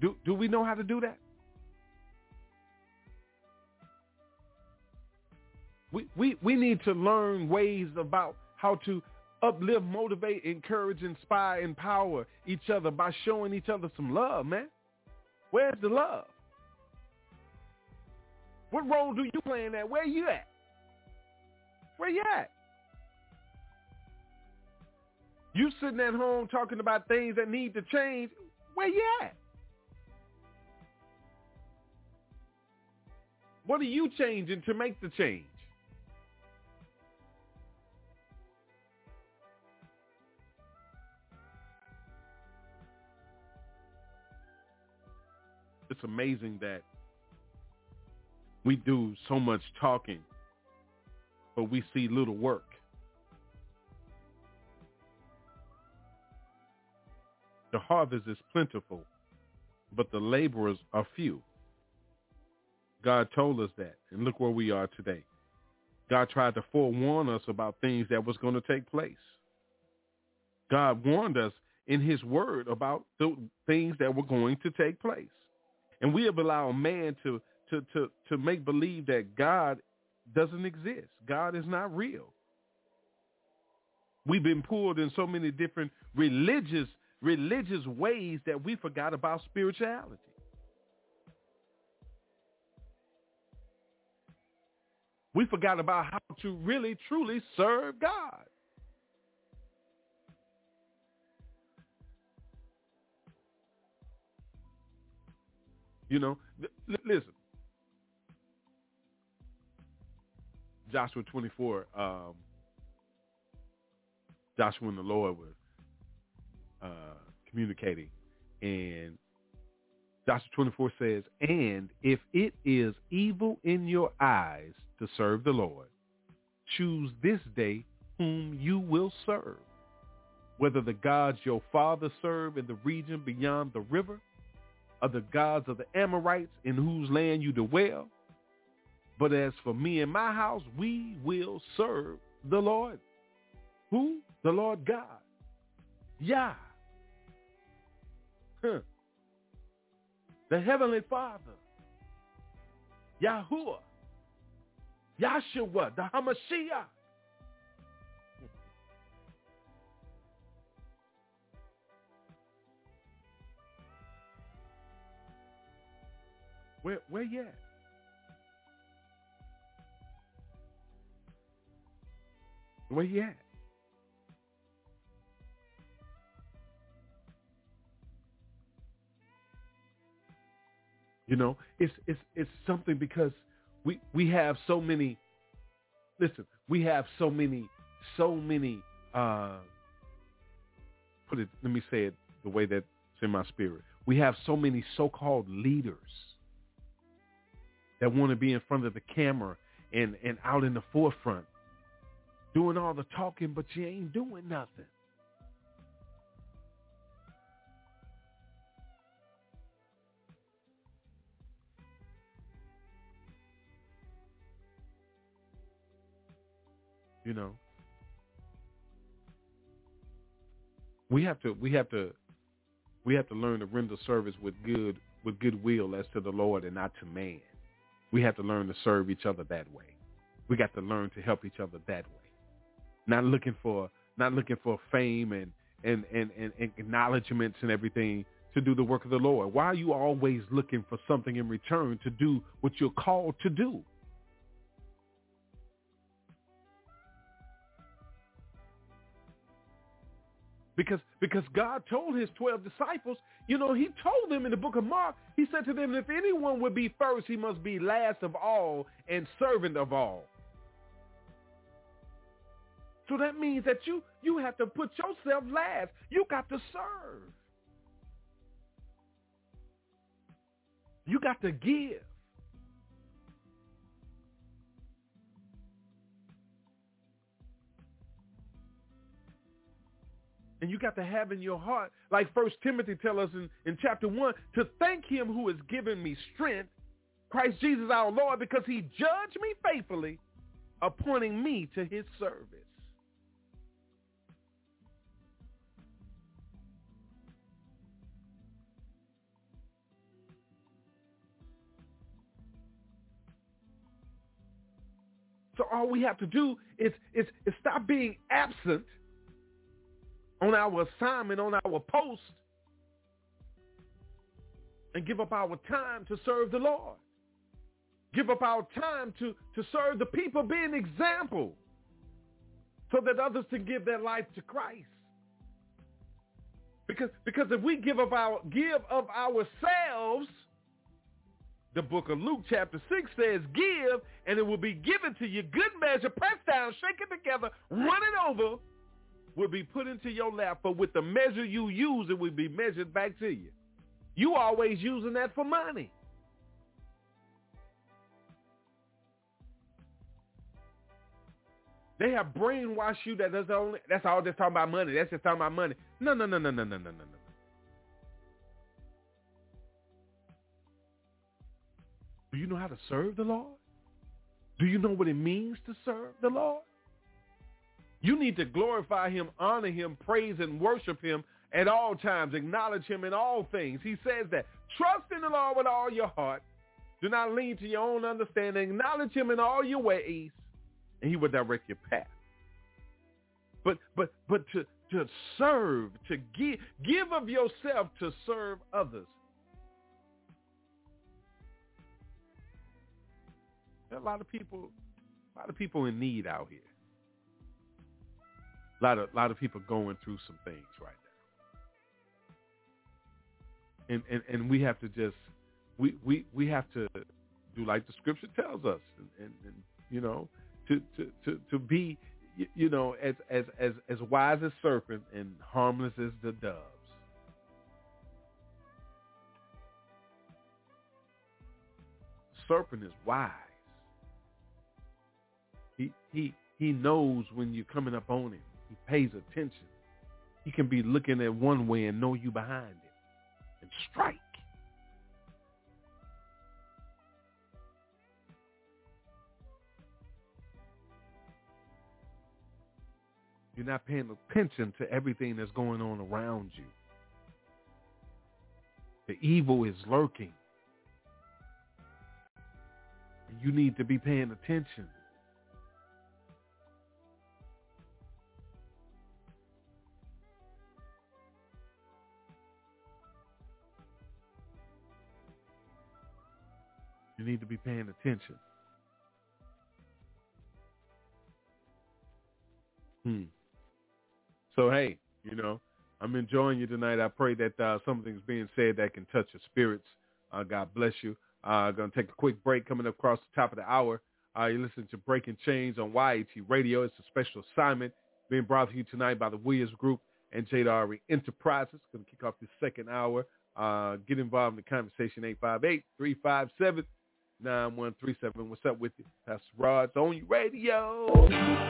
Do do we know how to do that? We we we need to learn ways about how to uplift, motivate, encourage, inspire, empower each other by showing each other some love, man. Where's the love? What role do you play in that? Where you at? Where you at? You sitting at home talking about things that need to change. Where you at? What are you changing to make the change? It's amazing that we do so much talking but we see little work. The harvest is plentiful, but the laborers are few. God told us that, and look where we are today. God tried to forewarn us about things that was going to take place. God warned us in his word about the things that were going to take place. And we have allowed man to, to, to, to make believe that God doesn't exist. God is not real. We've been pulled in so many different religious religious ways that we forgot about spirituality. We forgot about how to really truly serve God. You know, listen, Joshua 24, um, Joshua and the Lord were uh, communicating. And Joshua 24 says, And if it is evil in your eyes to serve the Lord, choose this day whom you will serve, whether the gods your father served in the region beyond the river, or the gods of the Amorites in whose land you dwell, but as for me and my house, we will serve the Lord. Who? The Lord God. Yah. Huh. The Heavenly Father. Yahuwah. Yahshua, the Hamashiach. Where where you at? Where you at? You know, it's it's it's something because we we have so many. Listen, we have so many, so many. uh Put it. Let me say it the way that's in my spirit. We have so many so-called leaders that want to be in front of the camera and and out in the forefront doing all the talking, but you ain't doing nothing. You know, we have to we have to we have to learn to render service with good with goodwill as to the Lord and not to man. We have to learn to serve each other that way. We got to learn to help each other that way not looking for not looking for fame and and, and, and, acknowledgments and everything to do the work of the Lord? Why are you always looking for something in return to do what you're called to do? Because because God told his 12 disciples, you know, he told them in the book of Mark, he said to them, if anyone would be first, he must be last of all and servant of all. So that means that you you have to put yourself last. You got to serve. You got to give. And you got to have in your heart, like First Timothy tell us in, in chapter 1, to thank him who has given me strength, Christ Jesus our Lord, because he judged me faithfully, appointing me to his service. So all we have to do is, is, is stop being absent on our assignment, on our post, and give up our time to serve the Lord. Give up our time to, to serve the people, be an example so that others can give their life to Christ. Because, because if we give up our give of ourselves, the book of Luke chapter 6 says, give and it will be given to you. Good measure, pressed down, shaken together, running over, will be put into your lap. But with the measure you use, it will be measured back to you. You always using that for money. They have brainwashed you that that's only that's all just talking about money. That's just talking about money. No, no, no, no, no, no, no, no, no. Do you know how to serve the Lord? Do you know what it means to serve the Lord? You need to glorify him, honor him, praise and worship him at all times. Acknowledge him in all things. He says that. Trust in the Lord with all your heart. Do not lean to your own understanding. Acknowledge him in all your ways, and he will direct your path. But but but to to serve, to give give of yourself to serve others. There are a lot of people, a lot of people in need out here. A lot of, a lot of people going through some things right now, and and and we have to just, we we we have to do like the scripture tells us, and, and, and you know, to to to to be, you know, as as as as wise as serpent and harmless as the doves. Serpent is wise. He he he knows when you're coming up on him. He pays attention. He can be looking at one way and know you behind it and strike. You're not paying attention to everything that's going on around you. The evil is lurking. You need to be paying attention. You need to be paying attention. Hmm. So hey, you know, I'm enjoying you tonight. I pray that uh, something's being said that can touch your spirits. Uh, God bless you. Uh, to take a quick break coming up across the top of the hour. Uh, you're listening to Breaking Chains on YAT Radio. It's a special assignment being brought to you tonight by the Williams Group and Jadari Enterprises. To kick off the second hour. Uh, get involved in the conversation, 858-357 9137. What's up with you? That's Rod's on your radio.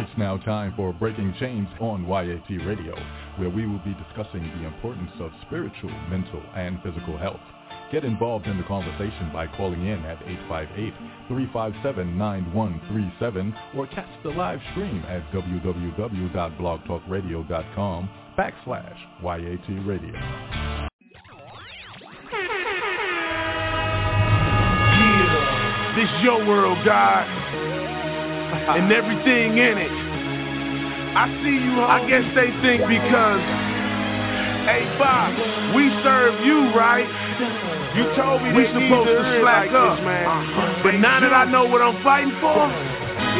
It's now time for Breaking Chains on YAT Radio, where we will be discussing the importance of spiritual, mental, and physical health. Get involved in the conversation by calling in at 858-357-9137 or catch the live stream at www.blogtalkradio.com backslash YAT Radio. This your world, God, and everything in it. I see you, I guess they think because, hey Bob, we serve you, right? You told me we supposed to slack like up, this, man. Uh-huh. But now that I know what I'm fighting for,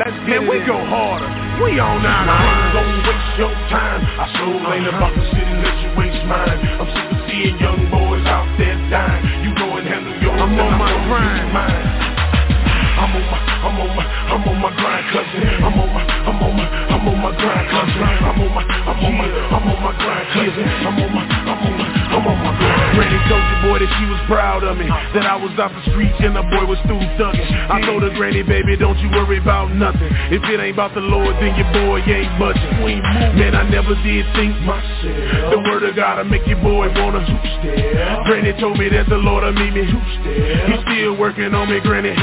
let's get man, we go harder. We on out of here. Don't waste your time. I sure ain't about to sit and let you waste mine. I'm sick of seeing young boys out there dying. You go and handle yours. I'm on my grind. I'm on my, I'm on my, I'm on my grind, cousin. I'm on my, I'm on my, I'm on my grind, cousin. I'm on my, I'm on my, I'm on my grind, cousin. I'm on my, I'm on my, I'm on my grind. Granny told your boy that she was proud of me, that I was off the streets and the boy was through thugging. I told her, Granny, baby, don't you worry about nothing. If it ain't about the Lord, then your boy ain't budging. Man, I never did think myself. The word of God will make your boy wanna Granny told me that the Lord will meet me. He's still working on me, Granny.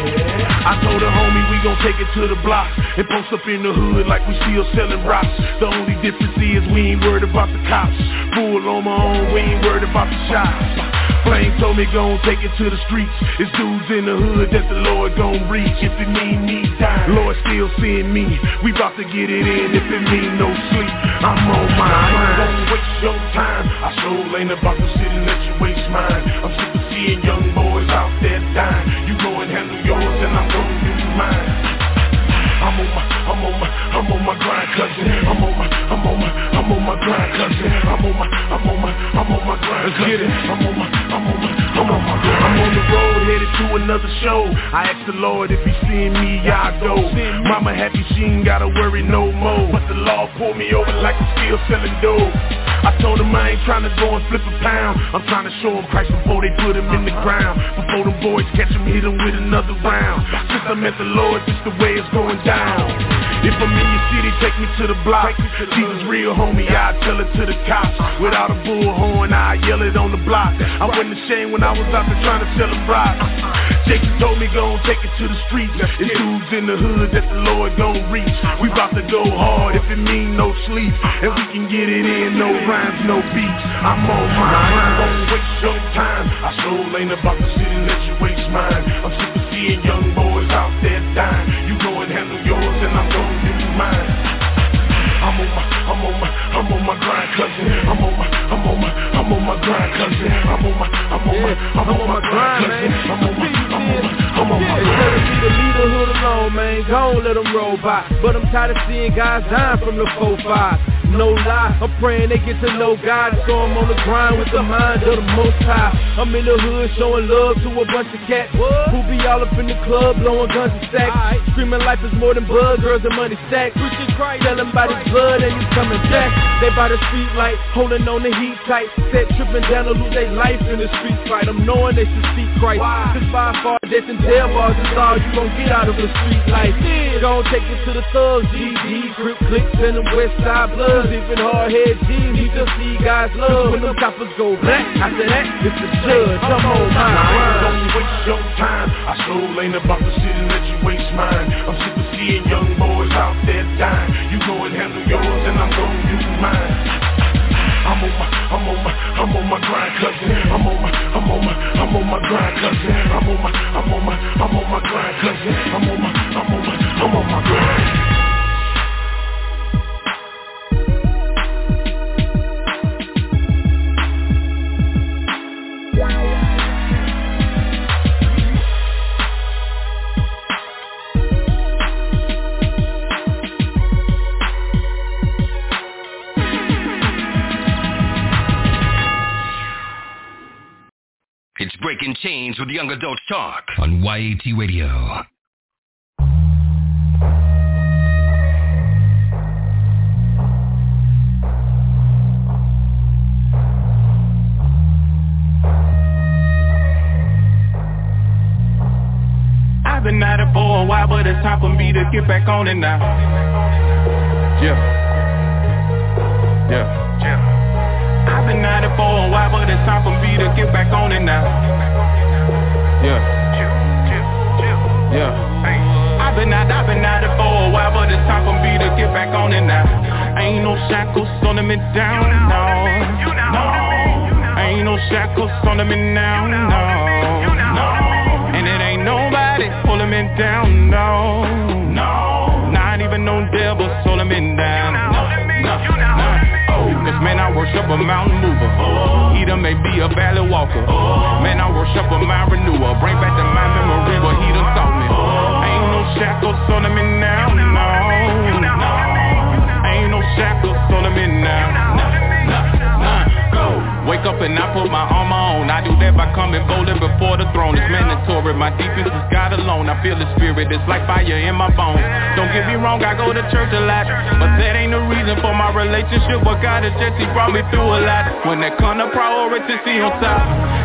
I told her, homie, we gon' take it to the block and post up in the hood like we still selling rocks. The only difference is we ain't worried about the cops. Full on my own, we ain't worried about the shots. Flame told me gon' take it to the streets. It's dudes in the hood that the Lord gon' reach. If it mean me dying, Lord still seeing me. We bout to get it in if it mean no sleep. I'm on my mind. Don't waste your time. I sure ain't about to sit and let you waste mine. I'm sick of seeing young boys out there dying. You go on my, I'm on my, I'm on my grind, cousin. I'm on my, I'm on my, I'm on my grind, cousin. I'm on my, I'm on my, I'm on my grind, Let's get it. I'm on my, I'm on my, I'm on my grind. I'm on the road headed to another show. I asked the Lord if he seen me, I go. Mama happy she ain't gotta worry no more. But the law pulled me over like I'm still selling dope. I told him I ain't trying to go and flip a pound I'm trying to show him Christ before they put him in the ground Before the boys catch him, hit him with another round Since I met the Lord, this the way it's going down If I'm in your city, take me to the block Jesus real homie, I tell it to the cops Without a bullhorn, I yell it on the block I wasn't ashamed when I was out there trying to sell a rocks Jacob told me go take it to the streets It's dudes in the hood that the Lord gon' reach We bout to go hard if it mean no sleep And we can get it in, no rhymes, no beats. I'm on mine. I don't waste your time. I sure ain't about to sit and let you waste mine. I'm sick of seeing young boys out there dying. You go and handle yours, and I'm gonna do mine. I'm on my, I'm on my, I'm on my grind, cousin. I'm on my, I'm on my, I'm on my grind, cousin. I'm on my, I'm on my, I'm on my grind. They tell me to leave the hood alone, man. Don't let them roll by. But I'm tired of seeing guys dying from the 4-5 no lie. I'm praying they get to know God, so I'm on the grind with the mind of the most high. I'm in the hood showing love to a bunch of cats who be all up in the club blowing guns and stacks. Screaming life is more than blood, girls and money stacks. Preaching Christ, telling by the blood and he's coming back. They by the street light, holding on the heat tight. Set tripping down to lose their life in the street fight. I'm knowing they should seek Christ. Cause by far death and tail bars is all you gon' get out of a street life. Gon' take it to the thugs, GG, grip clicks and the west side blood thugs, even hard head G's, we just see guys love when them coppers go black. After that, it's the judge. Come on, my Don't waste your time. I sure ain't about to sit and let you waste mine. I'm sick of seeing young boys out there dying. You go and handle yours, and I'm gonna do mine. I'm on my, I'm on my, I'm on my grind, cousin. I'm on my, I'm on my, I'm on my grind, cousin. I'm on my, I'm on my, I'm on my grind, cousin. I'm on my, I'm on my, I'm on my grind. Breaking Chains with Young Adults Talk on YAT Radio. I've been at it for a while, but it's time for me to get back on it now. Yeah. Yeah. Yeah. I've been at it for a while, but it's time for me to get back on it now. Yeah. Yeah. I've been at, I've been at it for a while, but it's time for me to get back on it now. Ain't no shackles holding me down, no. No. Ain't no shackles holding me now, no. No. And it ain't nobody pulling me down, no. No. Not even no worship a mountain mover. He done may be a valley walker. Man, I worship a mind renewer. Bring back to my memory where he done taught me. Ain't no shackles on me now, no. Ain't no shackles on me now and I put my armor on. I do that by coming boldly before the throne. It's mandatory. My defense is God alone. I feel the spirit. It's like fire in my bones. Don't get me wrong, I go to church a lot. But that ain't the reason for my relationship with God. It's just he brought me through a lot. When that come to priority, see on top.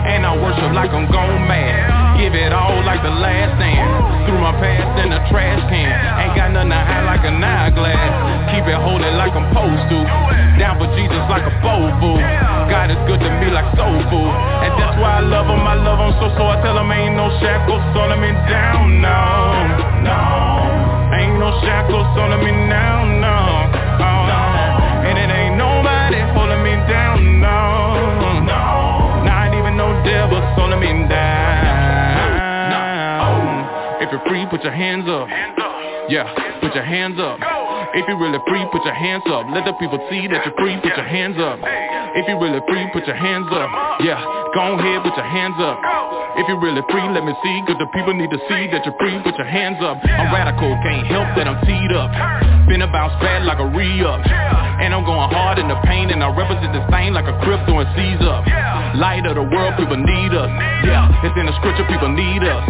And I worship like I'm gone mad. Give it all like the last stand. Threw my past in the trash can. Ain't got nothing to hide like a nine glass. Keep it holy like I'm supposed to. Down for Jesus like a bowl fool. God is good to me like soul food. And that's why I love him. I love him so so I tell him ain't no shackles on me down, your hands up. Yeah, put your hands up. If you're really free, put your hands up. Let the people see that you're free, put your hands up. If you're really free, put your hands up. Yeah, go ahead, put your hands up. If you're really free, let me see, cause the people need to see that you're free, put your hands up. I'm radical, can't help that I'm teed up. Been a bounce back like a re-up. And I'm going hard in the pain, and I represent this thing like a crypto and seize up. Light of the world, people need us. Yeah, it's in the scripture, people need us.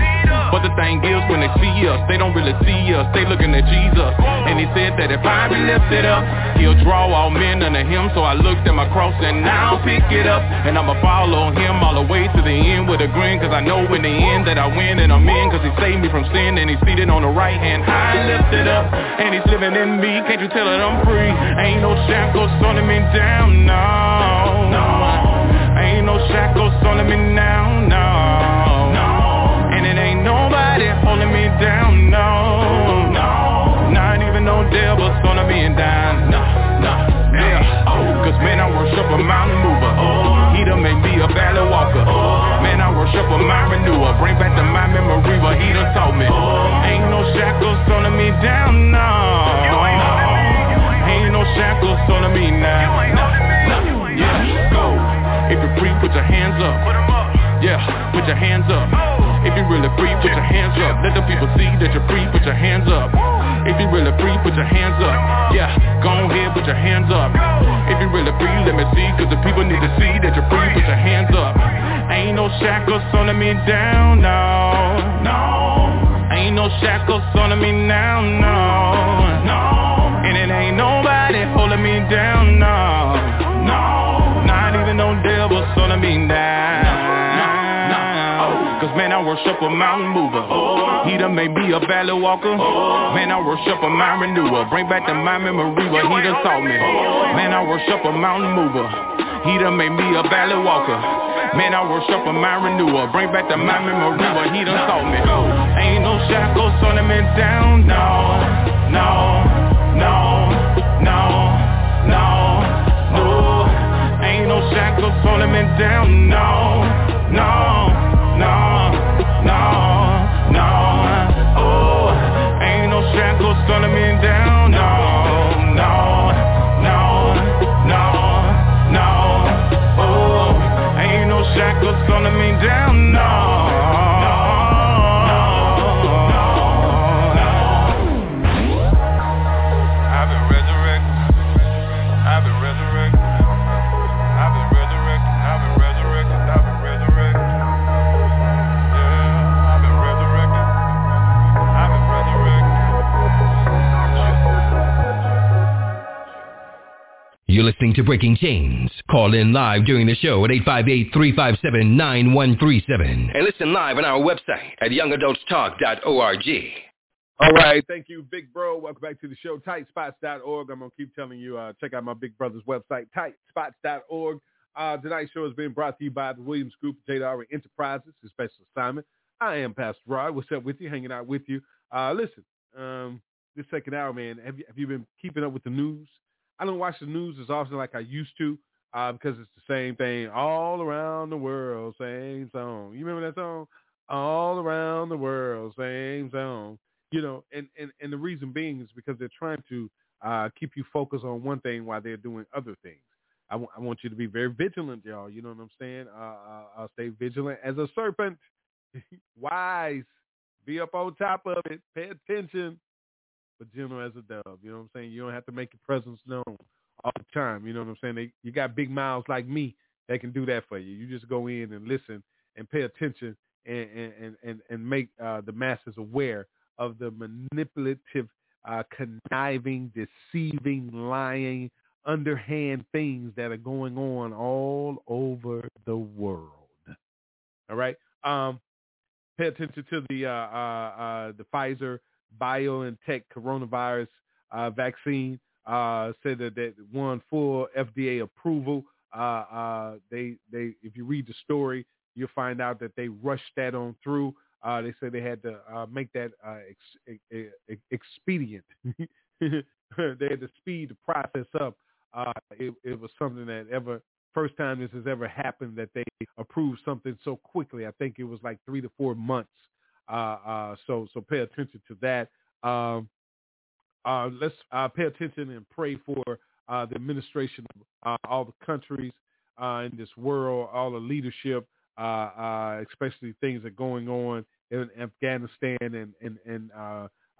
But the thing is, when they see us, they don't really see us. They looking at Jesus. And he said that if I be lifted up, he'll draw all men unto him. So I looked at my cross and now pick it up. And I'ma follow him all the way to the end with a grin. Cause I know in the end that I win and I'm in. Cause he saved me from sin and he's seated on the right hand. High lifted up and he's living in me. Can't you tell that I'm free? Ain't no shackles holding me down, no. Ain't no shackles holding me now, no. And it ain't nobody holding me down, no. No. Not even no devil holding me down, no. No. Yeah. Cause man, I worship a mountain mover. He done made me a valley walker. Man, I worship a mind renewer. Bring back to my memory what he done taught me. Ain't no shackles holding me down, no. Ain't no shackles holding me now. Yeah, go. If you're free, put your hands up. Yeah, put your hands up. If you're really free, put your hands up. Let the people see that you're free, put your hands up. If you're really free, put your hands up. Yeah, go ahead, put your hands up. If you're really free, let me see, cause the people need to see that you're free, put your hands up. Ain't no shackles holding me down, no. No. Ain't no shackles holding me now, no. No. And it ain't nobody holding me down, worship a mountain mover. He done made me a valley walker. Man, I worship a mind renewer. Bring back to my memory what he done taught me. Man, I worship a mountain mover. He done made me a valley walker. Man, I worship a mind renewer. Bring back to my memory what he done taught me. Ain't no shackles holding me down, no, no, no, no, no, no. Ain't no shackles holding me down, no, shackles holding me down, You're listening to Breaking Chains. Call in live during the show at 858-357-9137. And listen live on our website at youngadultstalk.org. All right, thank you, Big Bro. Welcome back to the show, tightspots.org. I'm going to keep telling you, uh, check out my big brother's website, tightspots.org. Uh, tonight's show is being brought to you by the Williams Group, Jada Enterprises, a special assignment. I am Pastor Rod. What's up with you? Hanging out with you. Uh, listen, um, this second hour, man, have you, have you been keeping up with the news? I don't watch the news as often like I used to uh, because it's the same thing all around the world, same song. You remember that song? All around the world, same song. You know, and, and, and the reason being is because they're trying to uh, keep you focused on one thing while they're doing other things. I, w- I want you to be very vigilant, y'all. You know what I'm saying? Uh, uh, I'll stay vigilant as a serpent, *laughs* wise, be up on top of it, pay attention, but gentle as a dove. You know what I'm saying? You don't have to make your presence known all the time. You know what I'm saying? They, you got big mouths like me. that can do that for you. You just go in and listen and pay attention and and and, and make uh, the masses aware of the manipulative, uh, conniving, deceiving, lying, underhand things that are going on all over the world. All right. Um, pay attention to the uh, uh, uh, the Pfizer BioNTech coronavirus uh, vaccine. Uh, said that that won full FDA approval. Uh, uh, they they if you read the story, you'll find out that they rushed that on through. Uh, they said they had to make that ex- ex- expedient. *laughs* they had to speed the process up. It, it was something that ever first time this has ever happened that they approved something so quickly. I think it was like three to four months. Uh, uh, so so pay attention to that. Um, uh, let's uh, pay attention and pray for the administration of all the countries in this world, all the leadership, especially things that are going on in Afghanistan and and and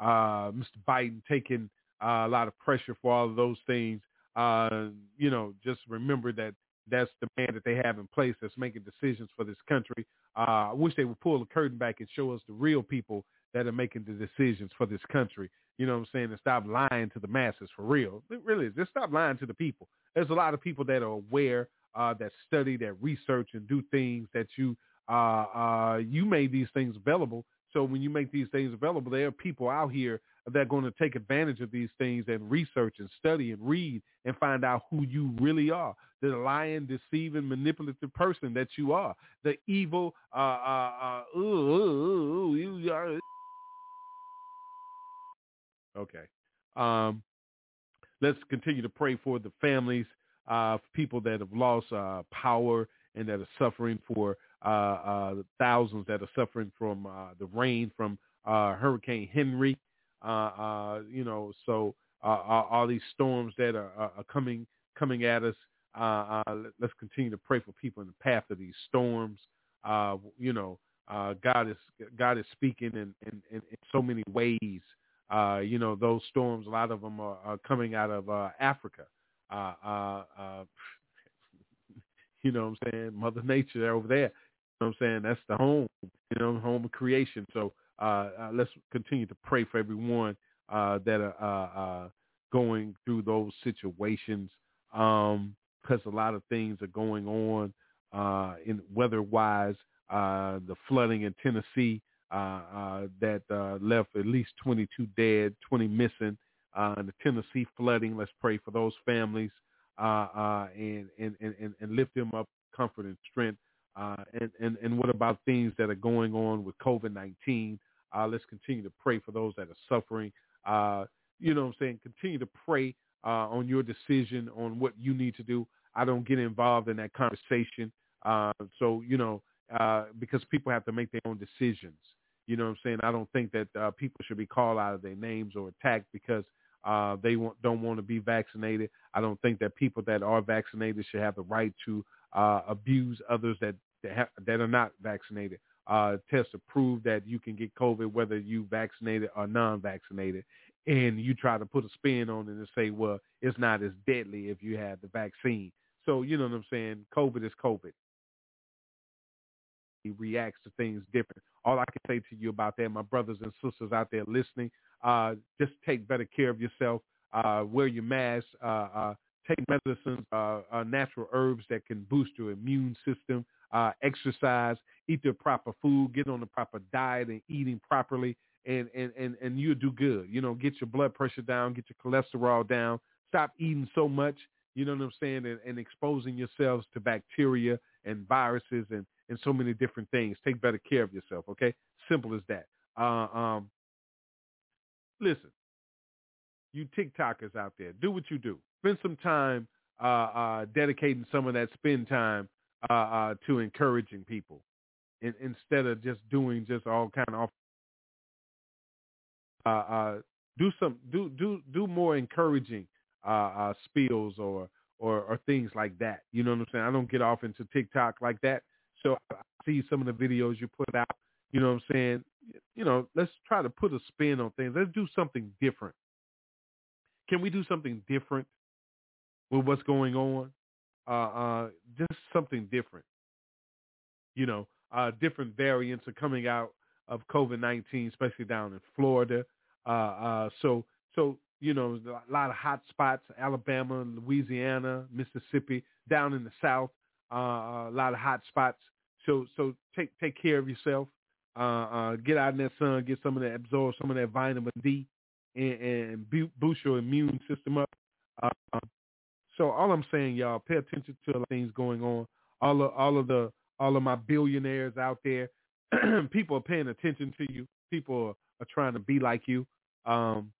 Mr. Biden taking a lot of pressure for all of those things. You know, just remember that that's the man that they have in place that's making decisions for this country. Uh, I wish they would pull the curtain back and show us the real people that are making the decisions for this country. You know what I'm saying? And stop lying to the masses for real. It really. Just stop lying to the people. There's a lot of people that are aware, uh, that study, that research and do things that you uh, uh, you made these things available. So when you make these things available, there are people out here that are going to take advantage of these things and research and study and read and find out who you really are. The lying, deceiving, manipulative person that you are. The evil, uh, uh, uh, ooh, ooh, Okay. Um, let's continue to pray for the families, uh, people that have lost uh, power and that are suffering for uh, uh thousands that are suffering from uh, the rain from uh, Hurricane Henry. You know, so all these storms that are, are, coming coming at us. let's continue to pray for people in the path of these storms. you know, God is God is speaking in, in, in, in so many ways uh, you know, those storms, a lot of them are, are coming out of uh, Africa. Uh, uh, uh, *laughs* you know what I'm saying? Mother Nature over there. You know what I'm saying? That's the home, you know, home of creation. So uh, uh, let's continue to pray for everyone uh, that are uh, uh, going through those situations because um, a lot of things are going on uh, in weather-wise. Uh, the flooding in Tennessee, uh, uh, that uh, left at least 22 dead, 20 missing. Uh, the Tennessee flooding, let's pray for those families and, and, and, and lift them up, comfort and strength. and, and, and what about things that are going on with COVID-19? Let's continue to pray for those that are suffering. you know what I'm saying? Continue to pray uh, on your decision on what you need to do. I don't get involved in that conversation. Uh, so, you know, uh, because people have to make their own decisions. You know what I'm saying? I don't think that uh, people should be called out of their names or attacked because uh, they want, don't want to be vaccinated. I don't think that people that are vaccinated should have the right to uh, abuse others that that, ha- that are not vaccinated. Uh, tests to prove that you can get COVID whether you vaccinated or non-vaccinated, and you try to put a spin on it and say, well, it's not as deadly if you have the vaccine. So you know what I'm saying? COVID is COVID He reacts to things different. All I can say to you about that, my brothers and sisters out there listening, uh, just take better care of yourself. Uh, wear your mask. Uh, uh take medicines, uh, uh, natural herbs that can boost your immune system. Exercise, eat the proper food, get on the proper diet, and eating properly, and and and and you'll do good. You know, get your blood pressure down, get your cholesterol down. Stop eating so much. You know what I'm saying, and, and exposing yourselves to bacteria and viruses and and so many different things. Take better care of yourself, okay? Simple as that. Uh, um, listen, you TikTokers out there, do what you do. Spend some time uh, uh, dedicating some of that spend time uh, uh, to encouraging people in, instead of just doing just all kind of uh, uh, do some do do do more encouraging uh, uh, spills or, or or things like that. You know what I'm saying? I don't get off into TikTok like that. So I see some of the videos you put out. You know what I'm saying? You know, let's try to put a spin on things. Let's do something different. Can we do something different with what's going on? Uh, uh, just something different. You know, uh, different variants are coming out of COVID-19, especially down in Florida. Uh, uh, so, so you know, a lot of hot spots, Alabama, Louisiana, Mississippi, down in the South, uh, a lot of hot spots. So, so take take care of yourself. Uh, uh, get out in that sun, get some of that, absorb some of that vitamin D, and, and boost your immune system up. Uh, so all I'm saying, y'all, pay attention to things going on. All of all of the all of my billionaires out there, *clears throat* people are paying attention to you. People are, are trying to be like you, um,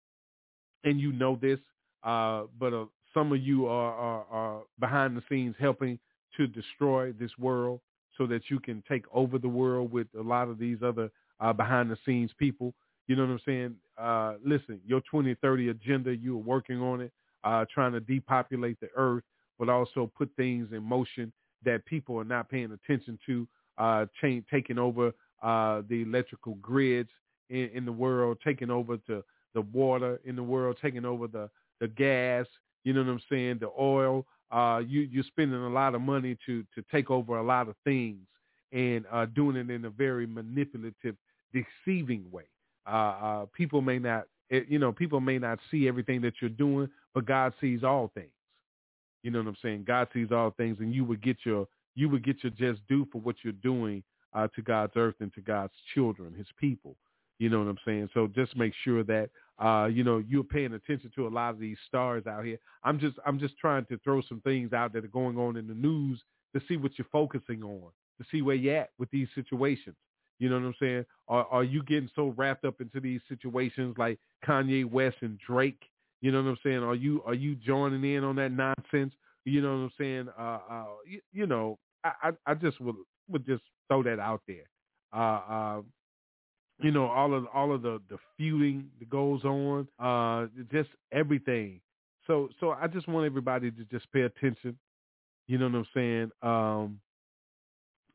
and you know this. Uh, but uh, some of you are, are, are behind the scenes helping to destroy this world so that you can take over the world with a lot of these other uh, behind the scenes people. You know what I'm saying? Uh, listen, your 2030 agenda, you are working on it, uh, trying to depopulate the earth, but also put things in motion that people are not paying attention to, uh, change, taking over uh, the electrical grids in, in the world, taking over the, the water in the world, taking over the, the gas, you know what I'm saying, the oil, uh, you you're spending a lot of money to to take over a lot of things and uh, doing it in a very manipulative, deceiving way. Uh, uh, people may not, eh, you know, people may not see everything that you're doing, but God sees all things. You know what I'm saying? God sees all things, and you would get your you would get your just due for what you're doing uh, to God's earth and to God's children, His people. You know what I'm saying? So just make sure that uh, you know, you're paying attention to a lot of these stars out here. I'm just I'm just trying to throw some things out that are going on in the news to see what you're focusing on, to see where you're at with these situations. You know what I'm saying? Are are you getting so wrapped up into these situations like Kanye West and Drake? You know what I'm saying? Are you are you joining in on that nonsense? You know what I'm saying? Uh, uh, you, you know, I, I I just would would just throw that out there. Uh, uh, you know all of all of the the feuding that goes on uh just everything so so i just want everybody to just pay attention you know what i'm saying um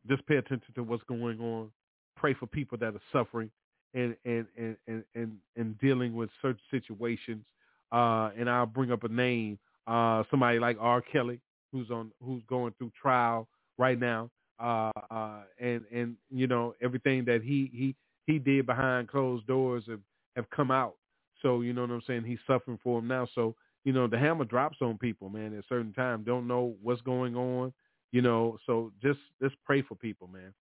just pay attention to what's going on pray for people that are suffering and and and and and, and dealing with certain situations uh and i'll bring up a name uh somebody like r kelly who's on who's going through trial right now uh uh and and you know everything that he he he did behind closed doors have, have come out. So, you know what I'm saying? He's suffering for him now. So, you know, the hammer drops on people, man, at certain time. Don't know what's going on, you know. So just just pray for people, man.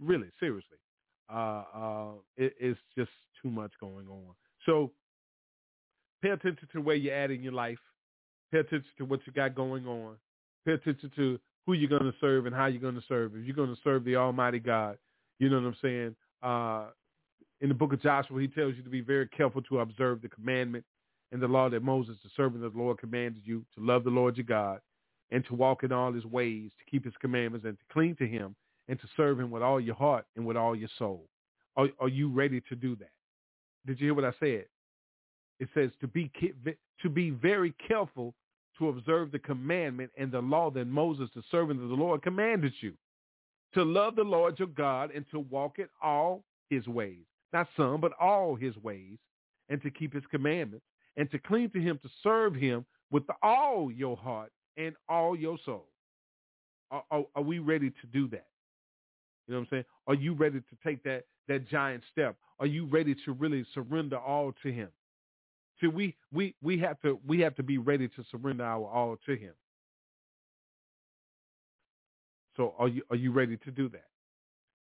Really, seriously. Uh, uh, it, it's just too much going on. So pay attention to where you're at in your life. Pay attention to what you got going on. Pay attention to who you're going to serve and how you're going to serve. If you're going to serve the Almighty God, you know what I'm saying? Uh, in the book of Joshua, he tells you to be very careful to observe the commandment and the law that Moses, the servant of the Lord, commanded you to love the Lord your God and to walk in all his ways, to keep his commandments and to cling to him and to serve him with all your heart and with all your soul. Are, are you ready to do that? Did you hear what I said? It says to be to be very careful to observe the commandment and the law that Moses, the servant of the Lord, commanded you. To love the Lord your God and to walk in all his ways not some, but all his ways, and to keep his commandments, and to cling to him to serve him with all your heart and all your soul. Are, are, are, we ready to do that? You know what I'm saying? Are you ready to take that that giant step? Are you ready to really surrender all to him? See, we we we have to we have to be ready to surrender our all to him. So are you are you ready to do that?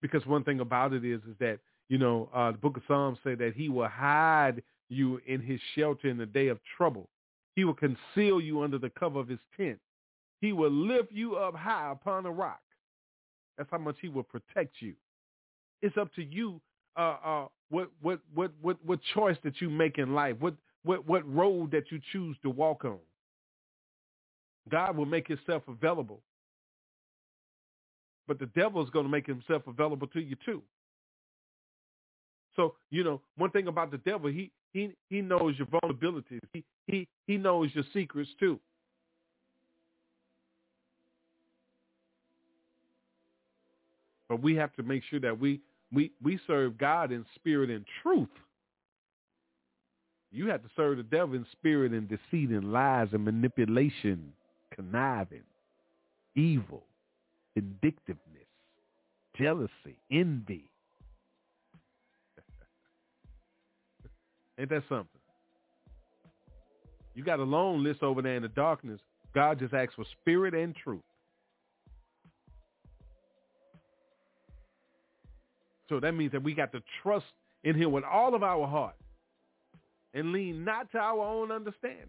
Because one thing about it is is that you know, uh, the book of Psalms say that he will hide you in his shelter in the day of trouble. He will conceal you under the cover of his tent. He will lift you up high upon a rock. That's how much he will protect you. It's up to you uh, uh, what, what, what, what, what choice that you make in life, what, what, what road that you choose to walk on. God will make himself available. But the devil is going to make himself available to you too. So, you know, one thing about the devil, he he he knows your vulnerabilities. He he he knows your secrets too. But we have to make sure that we we we serve God in spirit and truth. You have to serve the devil in spirit and deceit and lies and manipulation, conniving. evil, vindictiveness, jealousy, envy. *laughs* Ain't that something? You got a long list over there in the darkness. God just asks for spirit and truth. So that means that we got to trust in him with all of our heart and lean not to our own understanding.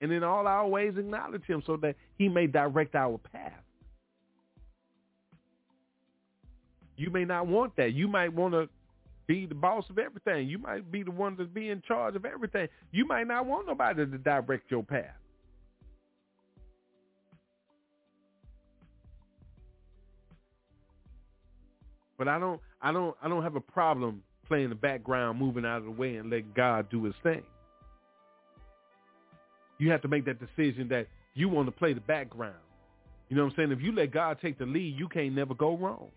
And in all our ways acknowledge him so that he may direct our path. You may not want that. You might want to be the boss of everything. You might be the one to be in charge of everything. You might not want nobody to direct your path. But I don't I don't I don't have a problem playing the background, moving out of the way and let God do his thing. You have to make that decision that you want to play the background. You know what I'm saying? If you let God take the lead, you can't never go wrong.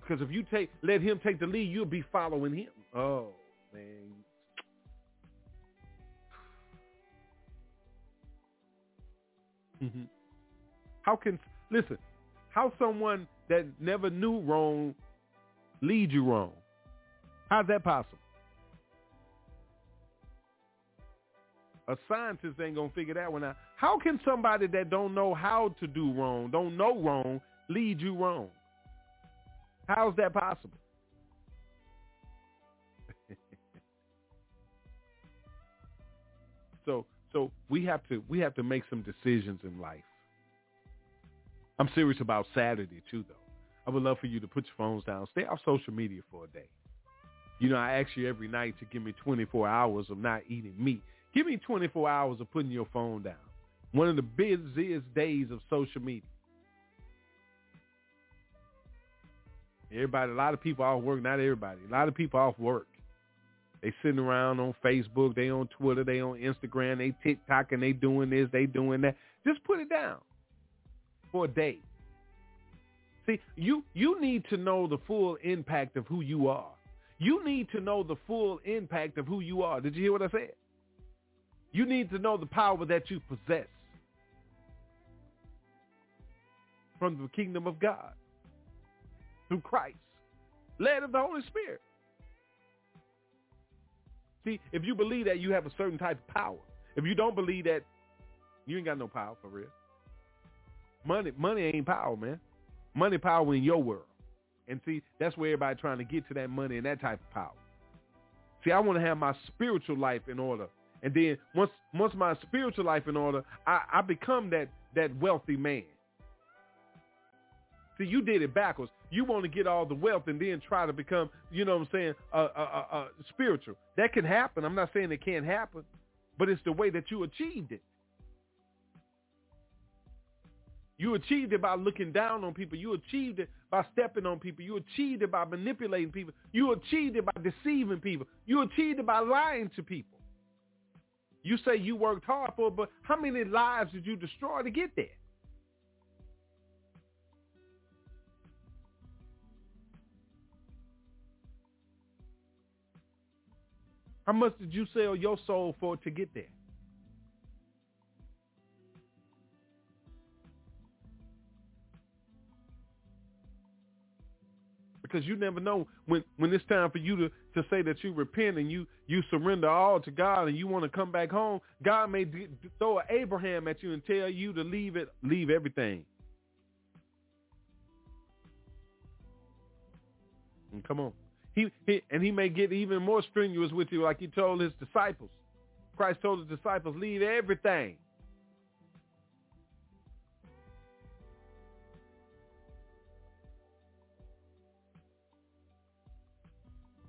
Because if you take let him take the lead, you'll be following him. Oh man. Mm-hmm. How can listen? How someone that never knew wrong lead you wrong? How's that possible? A scientist ain't gonna figure that one out. How can somebody that don't know how to do wrong, don't know wrong, lead you wrong? How's that possible? *laughs* so so we have to we have to make some decisions in life. I'm serious about Saturday too though. I would love for you to put your phones down. Stay off social media for a day. You know, I ask you every night to give me 24 hours of not eating meat. Give me 24 hours of putting your phone down. One of the busiest days of social media. Everybody, a lot of people off work. Not everybody. A lot of people off work. They sitting around on Facebook. They on Twitter. They on Instagram. They TikTok and they doing this. They doing that. Just put it down for a day. See, you you need to know the full impact of who you are. You need to know the full impact of who you are. Did you hear what I said? You need to know the power that you possess from the kingdom of God through Christ, led of the Holy Spirit. See, if you believe that you have a certain type of power, if you don't believe that, you ain't got no power for real. Money, money ain't power, man. Money power in your world. And see, that's where everybody trying to get to that money and that type of power. See, I want to have my spiritual life in order. And then once once my spiritual life in order, I, I become that that wealthy man. See, you did it backwards. You want to get all the wealth and then try to become, you know what I'm saying, uh, uh, uh, spiritual. That can happen. I'm not saying it can't happen, but it's the way that you achieved it. You achieved it by looking down on people. You achieved it by stepping on people. You achieved it by manipulating people. You achieved it by deceiving people. You achieved it by lying to people. You say you worked hard for it, but how many lives did you destroy to get there? How much did you sell your soul for to get there? Because you never know when when it's time for you to to say that you repent and you you surrender all to God and you want to come back home. God may d- throw an Abraham at you and tell you to leave it, leave everything. And come on, he, he and he may get even more strenuous with you, like he told his disciples. Christ told his disciples, leave everything.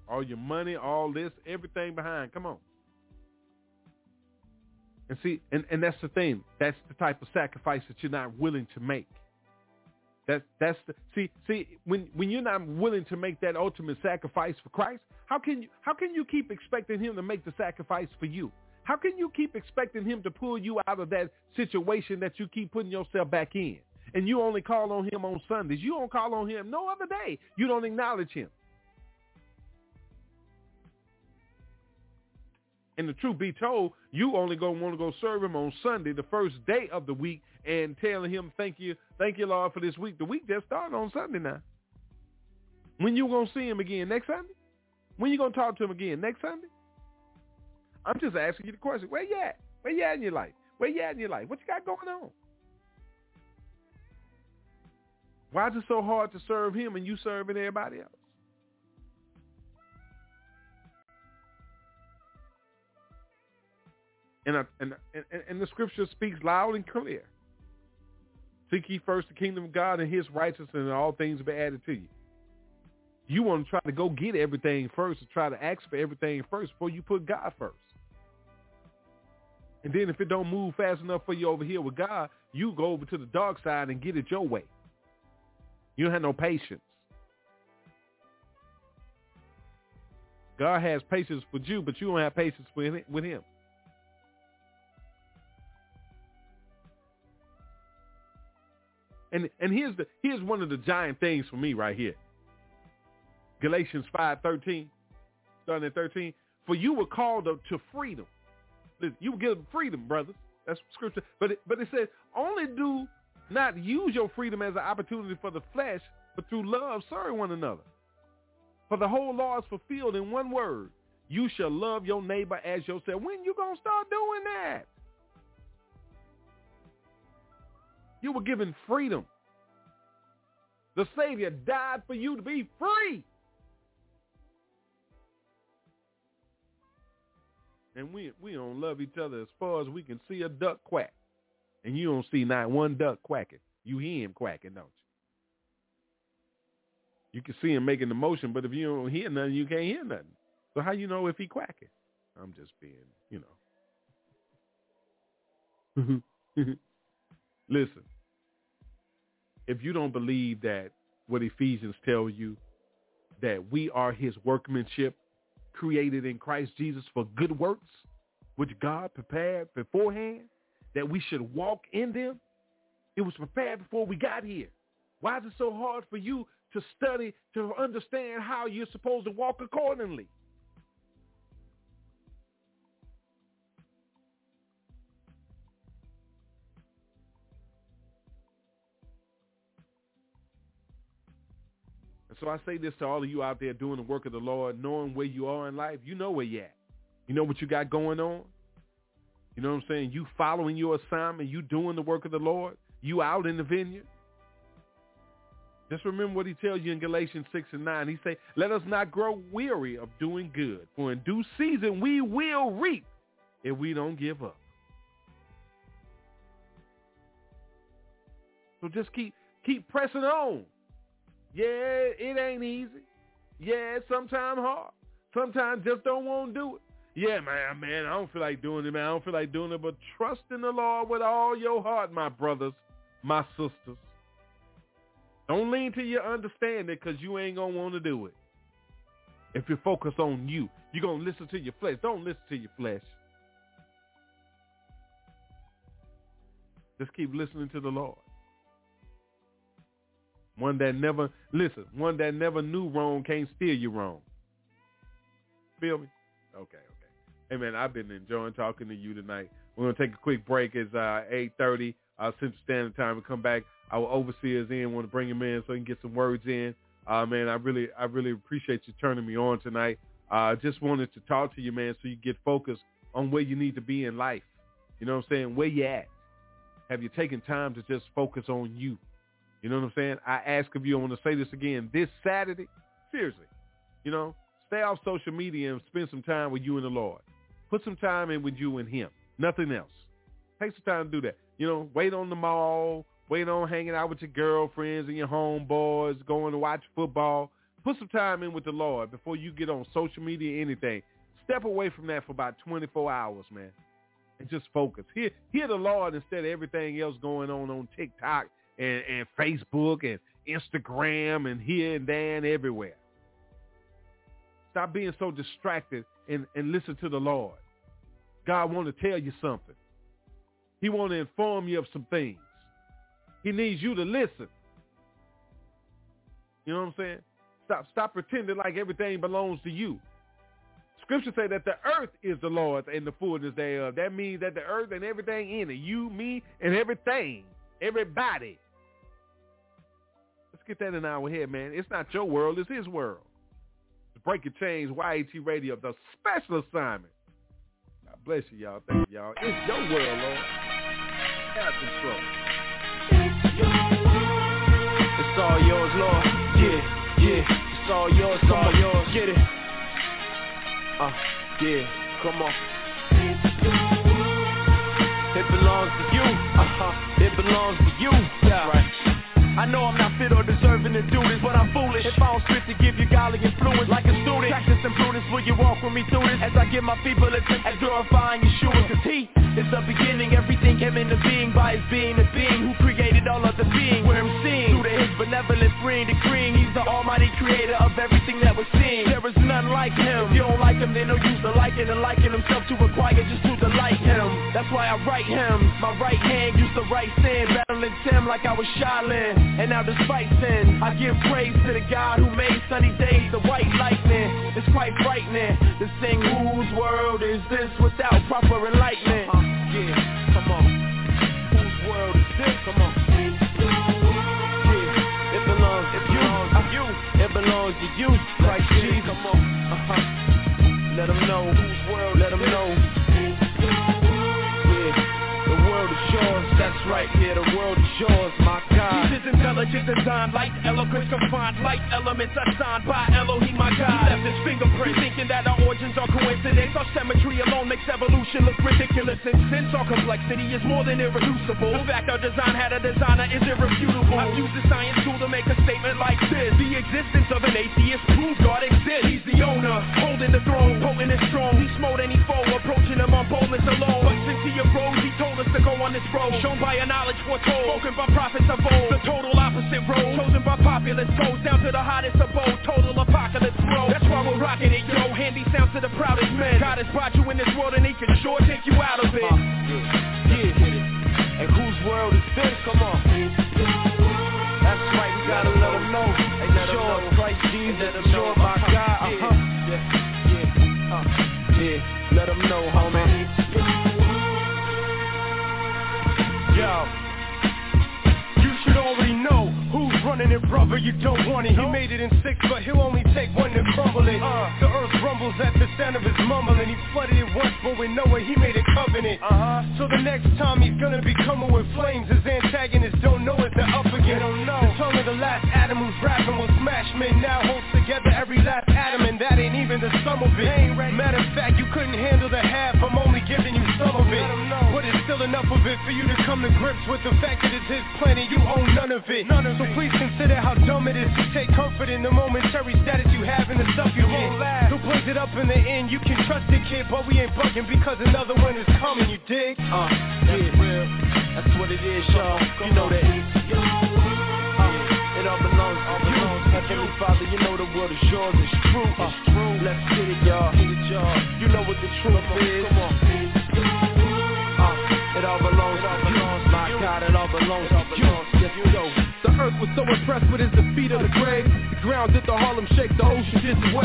All your money, all this, everything behind. Come on. And see, and, and that's the thing. That's the type of sacrifice that you're not willing to make. That that's the see see when when you're not willing to make that ultimate sacrifice for Christ, how can you how can you keep expecting him to make the sacrifice for you? How can you keep expecting him to pull you out of that situation that you keep putting yourself back in? And you only call on him on Sundays. You don't call on him no other day. You don't acknowledge him. And the truth be told, you only gonna want to go serve him on Sunday, the first day of the week, and telling him, "Thank you, thank you, Lord, for this week." The week just started on Sunday now. When you gonna see him again next Sunday? When you gonna talk to him again next Sunday? I'm just asking you the question. Where you at? Where you at in your life? Where you at in your life? What you got going on? Why is it so hard to serve him and you serving everybody else? And, uh, I, and, and, and the scripture speaks loud and clear. Seek ye first the kingdom of God and his righteousness and all things will be added to you. You want to try to go get everything first and try to ask for everything first before you put God first. And then if it don't move fast enough for you over here with God, you go over to the dark side and get it your way. You don't have no patience. God has patience with you, but you don't have patience with him. And and here's the here's one of the giant things for me right here. Galatians five thirteen, starting at thirteen. For you were called to freedom. You were given freedom, brothers. That's scripture. But it, but it says only do not use your freedom as an opportunity for the flesh, but through love serve one another. For the whole law is fulfilled in one word. You shall love your neighbor as yourself. When you to start doing that? You were given freedom. The Savior died for you to be free. And we we don't love each other as far as we can see a duck quack. And you don't see not one duck quacking. You hear him quacking, don't you? You can see him making the motion, but if you don't hear nothing, you can't hear nothing. So how you know if he quacking? I'm just being, you know. *laughs* Listen, if you don't believe that what Ephesians tell you, that we are his workmanship created in Christ Jesus for good works, which God prepared beforehand, that we should walk in them, it was prepared before we got here. Why is it so hard for you to study, to understand how you're supposed to walk accordingly? So I say this to all of you out there doing the work of the Lord, knowing where you are in life. You know where you at. You know what you got going on. You know what I'm saying? You following your assignment. You doing the work of the Lord. You out in the vineyard. Just remember what he tells you in Galatians 6 and 9. He say, let us not grow weary of doing good, for in due season we will reap if we don't give up. So just keep keep pressing on. Yeah, it ain't easy. Yeah, it's sometimes hard. Sometimes just don't want to do it. Yeah, man, man, I don't feel like doing it, man. I don't feel like doing it. But trust in the Lord with all your heart, my brothers, my sisters. Don't lean to your understanding because you ain't going to want to do it. If you focus on you, you're going to listen to your flesh. Don't listen to your flesh. Just keep listening to the Lord. One that never, listen, one that never knew wrong can't steer you wrong. Feel me? Okay, okay. Hey, man, I've been enjoying talking to you tonight. We're going to take a quick break. It's uh, 8.30 uh, Central Standard Time. We come back. Our overseers in. want to bring him in so he can get some words in. Uh, man, I really, I really appreciate you turning me on tonight. I uh, just wanted to talk to you, man, so you get focused on where you need to be in life. You know what I'm saying? Where you at? Have you taken time to just focus on you? You know what I'm saying? I ask of you, I want to say this again, this Saturday, seriously, you know, stay off social media and spend some time with you and the Lord. Put some time in with you and him. Nothing else. Take some time to do that. You know, wait on the mall, wait on hanging out with your girlfriends and your homeboys, going to watch football. Put some time in with the Lord before you get on social media, or anything. Step away from that for about 24 hours, man, and just focus. Hear, hear the Lord instead of everything else going on on TikTok and, and Facebook and Instagram and here and there and everywhere. Stop being so distracted and, and listen to the Lord. God want to tell you something. He want to inform you of some things. He needs you to listen. You know what I'm saying? Stop stop pretending like everything belongs to you. Scripture say that the earth is the Lord's and the fullness thereof. That means that the earth and everything in it, you, me, and everything, everybody. Get that in our head, man. It's not your world, it's his world. Break Breaking Chains, YAT Radio, the special assignment. God bless you, y'all. Thank you, y'all. It's your world, Lord. Have control. It's all yours, Lord. Yeah, yeah. It's all yours, it's all yours. Get it. Uh, yeah, come on. It belongs to you. Uh-huh. It belongs to you. Yeah. Right. I know I'm not fit or deserving to do this, but I'm foolish. If I don't spit to give you godly influence like a student Practice and prudence, will you walk with me through this? As I give my people a tip at glorifying Yeshua Cause he is the beginning, everything came into being By his being the being who created all of the being Where I'm seeing, through to his benevolent freeing decreeing He's the almighty creator of everything that we're seeing. There is none like him. If you don't like him, then no use to liken And liken himself to acquire just to delight him. That's why I write him. My right hand used to write sin Battling Tim like I was Shaolin and now despite sin, I give praise to the God who made sunny days the white lightning. It's quite frightening to sing whose world is this without proper enlightenment. Uh, yeah, come on. Whose world is this? Come on. Yeah, it belongs to you. You. It belongs to you, Christ Jesus. Come on. Uh-huh. Let them know Intelligent design, light eloquence confined, light elements assigned by Elohim, my God. He left his fingerprint, thinking that our origins are coincidence. Our symmetry alone makes evolution look ridiculous. And since our complexity is more than irreducible, the fact our design had a designer is irrefutable. I've used the science tool to make a statement like this: the existence of an atheist proves God exists. He's the owner, holding the throne, potent and strong. He smote any foe, approaching him on boldness alone. But since he arose, he told us to go on this road, shown by a knowledge foretold, spoken by prophets of old. The total opposite road, chosen by populace, goes down to the hottest abode, total apocalypse road. That's why we're rocking it, yo. Handy sounds to the proudest men. God has brought you in this world and he can sure take you out of it. Uh, yeah, yeah. And whose world is this? Come on. That's right, we gotta let them know. Hey, let sure, them know. Christ Jesus, sure, my. God. Uh-huh. Yeah, yeah, uh, yeah. Let them know, running it, brother. You don't want it. He made it in six, but he'll only take one to crumble it. Uh, the earth rumbles at the sound of his mumbling. He flooded it once, but with Noah he made a covenant. Uh-huh. So the next time he's gonna be coming with flames, his antagonists don't know it. They're up again. They don't know. The tongue of the last Adam who's rapping will smash men. Now holds together every last atom, and that ain't even the sum of it. Matter of fact, you couldn't handle the half. I'm only giving you some of it. But it's still enough of it for you to come to grips with the fact that it's his planet. You own none of it. None of so please consider how dumb it is to take comfort in the momentary status you have in the stuff you get. Who plays it up in the end? You can trust it, kid, but we ain't bugging because another one is coming. You dig? Uh, that's yeah. real. That's what it is, y'all. You know that. Uh, it all belongs to you. Heavenly Father, you know the world is yours. It's true. Uh, it's true. Let's get it, y'all. Get it, y'all. You know what the truth come on, is. Come on. Uh, it all belongs to you. My God, it all belongs to you. Earth was so impressed with his defeat of the grave. The ground did the Harlem shake, the ocean did the.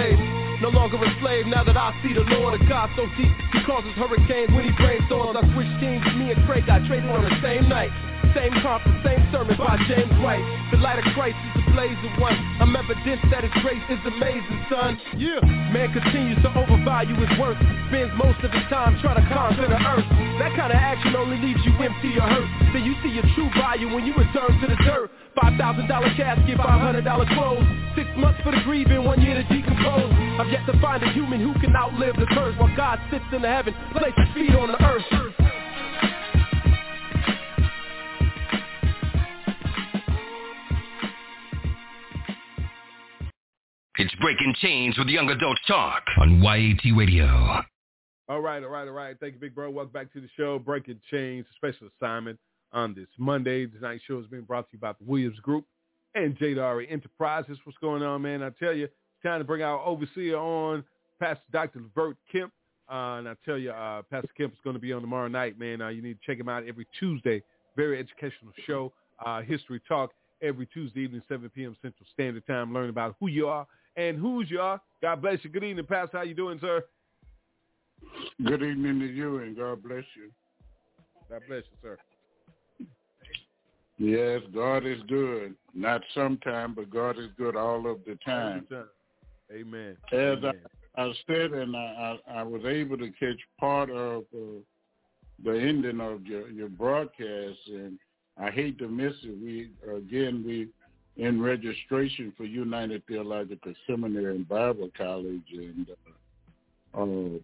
No longer a slave now that I see the Lord of God so deep. He causes hurricanes when he brainstorms. I switched teams, me and Craig got traded on the same night. Same conference, same sermon by James White. The light of Christ is the blaze of one. I'm evidence that his grace is amazing, son. Yeah. Man continues to overvalue his worth. Spends most of his time trying to conquer the earth. That kind of action only leaves you empty or hurt. Then you see your true value when you return to the dirt. $5,000 casket, $500 clothes. Six months for the grieving, one year to decompose. I've yet to find a human who can outlive the curse while God sits in the heaven, places feet on the earth. It's Breaking Chains with Young Adults Talk on YAT Radio. All right, all right, all right. Thank you, big bro. Welcome back to the show, Breaking Chains, special assignment on this Monday. Tonight's show is being brought to you by the Williams Group and Jadari Enterprises. What's going on, man? I tell you, it's time to bring our overseer on, Pastor Dr. Levert Kemp. Uh, and I tell you, uh, Pastor Kemp is going to be on tomorrow night, man. Uh, you need to check him out every Tuesday. Very educational show, uh, History Talk, every Tuesday evening, 7 p.m. Central Standard Time. Learn about who you are and who's you are. God bless you. Good evening, Pastor. How you doing, sir? Good evening to you, and God bless you. God bless you, sir. Yes, God is good. Not sometime, but God is good all of the time. Amen. As Amen. I, I said, and I, I, I was able to catch part of uh, the ending of your, your broadcast, and I hate to miss it. We again we in registration for United Theological Seminary and Bible College, and uh, uh,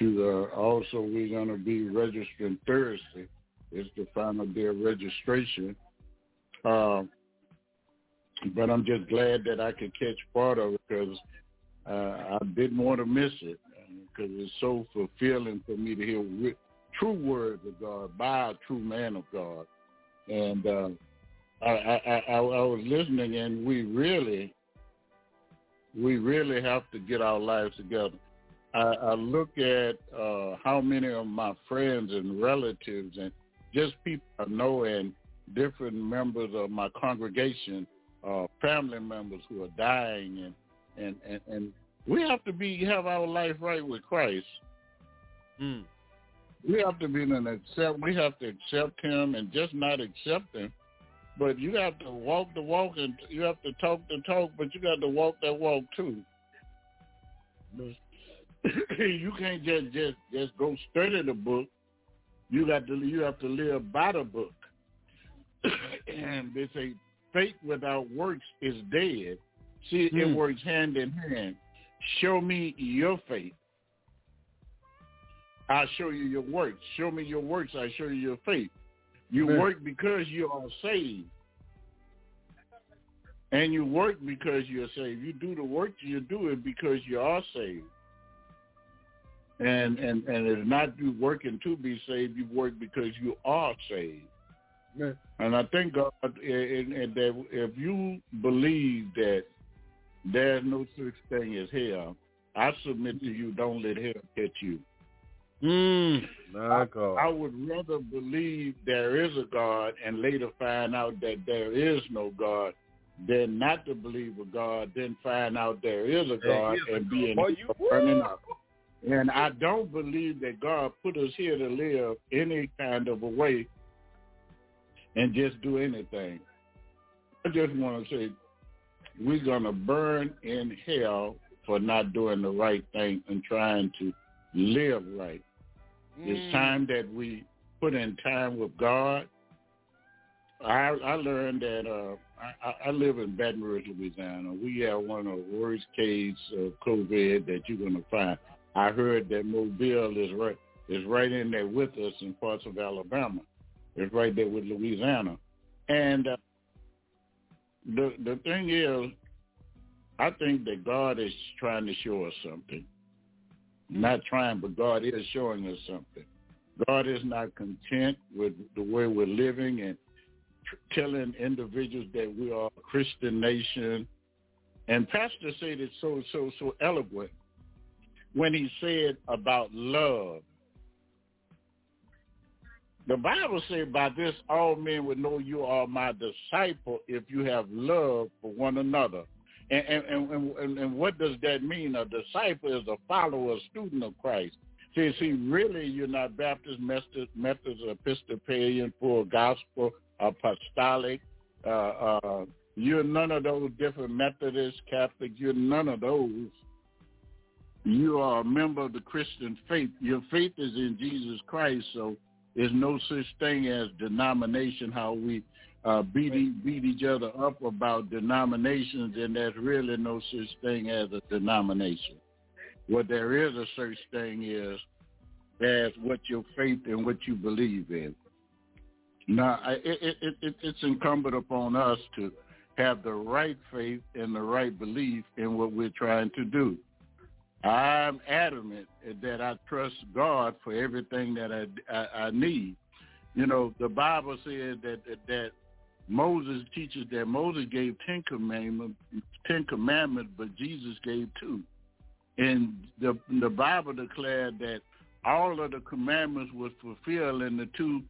uh, also we're going to be registering Thursday. It's the final day of registration. Uh, but I'm just glad that I could catch part of it because uh, I didn't want to miss it because it's so fulfilling for me to hear true words of God by a true man of God. And uh, I, I, I, I was listening, and we really, we really have to get our lives together. I, I look at uh, how many of my friends and relatives and just people I know and different members of my congregation, uh, family members who are dying, and and and, and we have to be have our life right with Christ. Mm. We have to be an accept. We have to accept Him and just not accept Him, but you have to walk the walk and you have to talk the talk, but you got to walk that walk too. *coughs* you can't just just just go study the book. You got to you have to live by the book. *coughs* and they say faith without works is dead. See, it Hmm. works hand in hand. Show me your faith. I'll show you your works. Show me your works. I'll show you your faith. You work because you are saved. And you work because you're saved. You do the work, you do it because you are saved. And and and it's not you working to be saved. You work because you are saved. Amen. And I think God, uh, and, and that if you believe that there's no such thing as hell, I submit to you, don't let hell catch you. Mm. God. I would rather believe there is a God and later find out that there is no God than not to believe a God, then find out there is a God is a and be in God. Burning up. And I don't believe that God put us here to live any kind of a way and just do anything. I just want to say we're going to burn in hell for not doing the right thing and trying to live right. It's time that we put in time with God. I I learned that uh, I, I- I live in Baton Rouge, Louisiana. We have one of the worst cases of COVID that you're going to find. I heard that Mobile is right is right in there with us in parts of Alabama. It's right there with Louisiana, and uh, the the thing is, I think that God is trying to show us something. Not trying, but God is showing us something. God is not content with the way we're living and tr- telling individuals that we are a Christian nation. And Pastor said it so so so eloquent when he said about love. The Bible says, by this all men will know you are my disciple if you have love for one another. And, and, and, and, what does that mean? A disciple is a follower, a student of Christ. See, see, really, you're not Baptist, Methodist, Episcopalian, full gospel, apostolic. Uh, uh, you're none of those different Methodist, Catholic. You're none of those. You are a member of the Christian faith. Your faith is in Jesus Christ, so there's no such thing as denomination. How we uh, beat beat each other up about denominations, and there's really no such thing as a denomination. What there is a such thing is as what your faith and what you believe in. Now, I- it, it, it, it, it's incumbent upon us to have the right faith and the right belief in what we're trying to do. I'm adamant that I trust God for everything that I, I, I need. You know, the Bible says that, that that Moses teaches that Moses gave ten commandments, ten commandments, but Jesus gave two. And the the Bible declared that all of the commandments was fulfilled in the two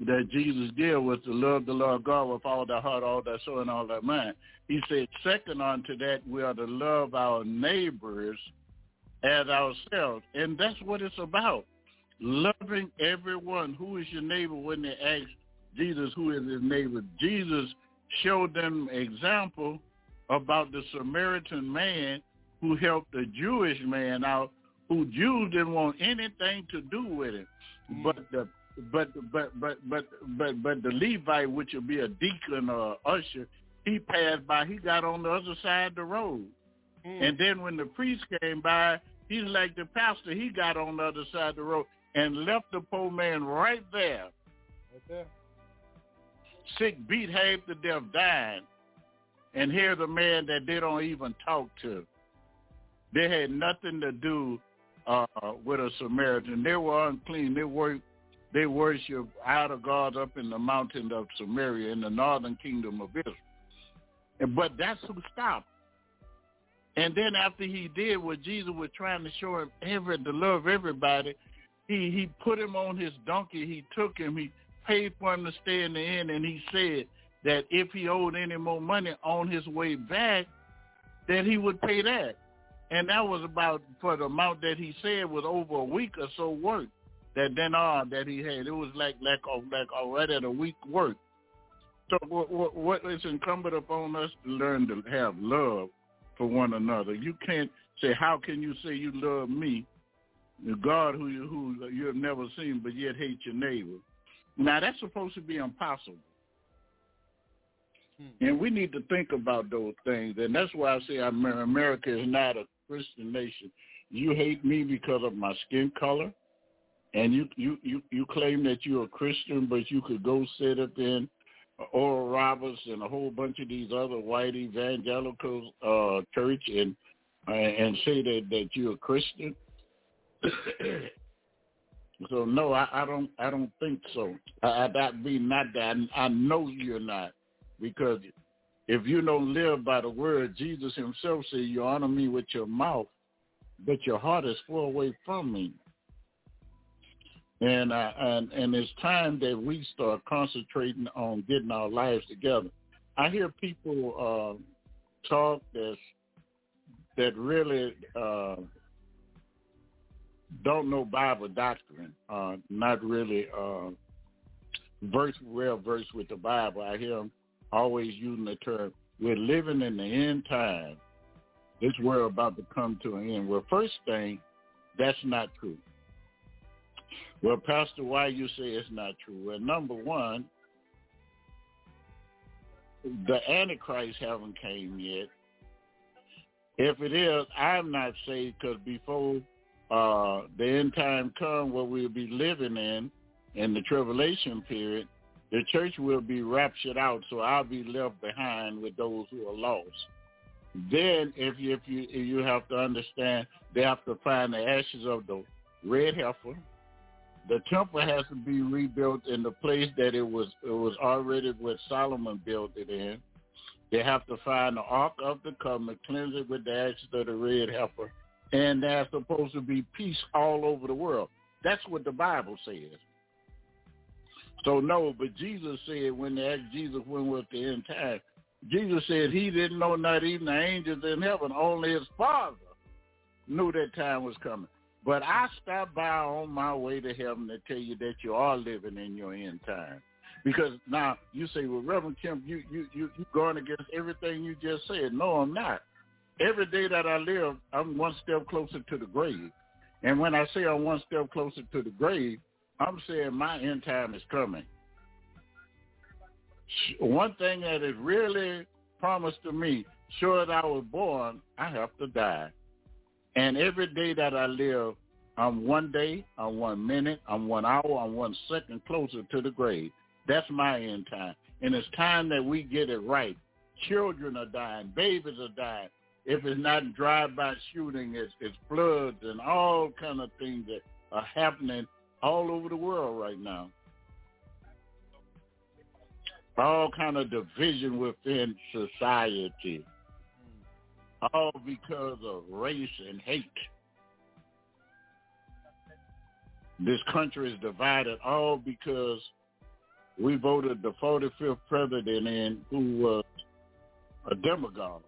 that Jesus gave was to love the Lord God with all their heart, all their soul, and all their mind. He said, second unto that, we are to love our neighbors as ourselves. And that's what it's about. Loving everyone. Who is your neighbor when they ask Jesus who is his neighbor? Jesus showed them example about the Samaritan man who helped the Jewish man out who Jews didn't want anything to do with it. Mm. But the but but but but but but the Levite, which would be a deacon or usher, he passed by. He got on the other side of the road, mm. and then when the priest came by, he's like the pastor. He got on the other side of the road and left the poor man right there. Right there. Sick, beat half to death, dying. And here's a man that they don't even talk to. They had nothing to do uh, with a Samaritan. They were unclean. They were they worship idol gods up in the mountain of Samaria in the northern kingdom of Israel. And, But that's who stopped. And then after he did what Jesus was trying to show him every to love everybody, he he put him on his donkey. He took him. He paid for him to stay in the inn, and he said that if he owed any more money on his way back, that he would pay that. And that was about for the amount that he said was over a week or so work that then on that he had. It was like like oh, like oh, already at a week work. So what, what, what is incumbent upon us to learn to have love for one another. You can't say, how can you say you love me, the God who you, who you have never seen, but yet hate your neighbor? Now that's supposed to be impossible. Hmm. And we need to think about those things. And that's why I say America is not a Christian nation. You hate me because of my skin color and you you you you claim that you're a Christian, but you could go sit up in Oral Roberts and a whole bunch of these other white evangelical uh, church and uh, and say that that you're a Christian. *clears throat* so no, I, I don't I don't think so. I, that be not that I, I know you're not because if you don't live by the word, Jesus Himself said, "You honor me with your mouth, but your heart is far away from me." And, uh, and and it's time that we start concentrating on getting our lives together. I hear people uh, talk that that really uh, don't know Bible doctrine, uh, not really uh, verse well versed with the Bible. I hear them always using the term, "We're living in the end time. This world about to come to an end." Well, first thing, that's not true. Well, Pastor, why you say it's not true? Well, number one, the Antichrist haven't came yet. If it is, I'm not saved because before uh, the end time come, what we'll be living in, in the tribulation period, the church will be raptured out, so I'll be left behind with those who are lost. Then, if you if you if you have to understand, they have to find the ashes of the red heifer, the temple has to be rebuilt in the place that it was it was already what Solomon built it in. They have to find the Ark of the Covenant, cleanse it with the ashes of the red heifer, and there's supposed to be peace all over the world. That's what the Bible says. So no, but Jesus said when they asked Jesus when was the end time, Jesus said he didn't know not even the angels in heaven, only his Father knew that time was coming. But I stopped by on my way to heaven to tell you that you are living in your end time. Because now you say, well, Reverend Kemp, you you you you're going against everything you just said. No, I'm not. Every day that I live, I'm one step closer to the grave. And when I say I'm one step closer to the grave, I'm saying my end time is coming. One thing that is really promised to me, sure as I was born, I have to die. And every day that I live, I'm one day, I'm one minute, I'm one hour, I'm one second closer to the grave. That's my end time. And it's time that we get it right. Children are dying. Babies are dying. If it's not drive-by shooting, it's, it's floods and all kind of things that are happening all over the world right now. All kind of division within society all because of race and hate. This country is divided all because we voted the 45th president in who was a demagogue.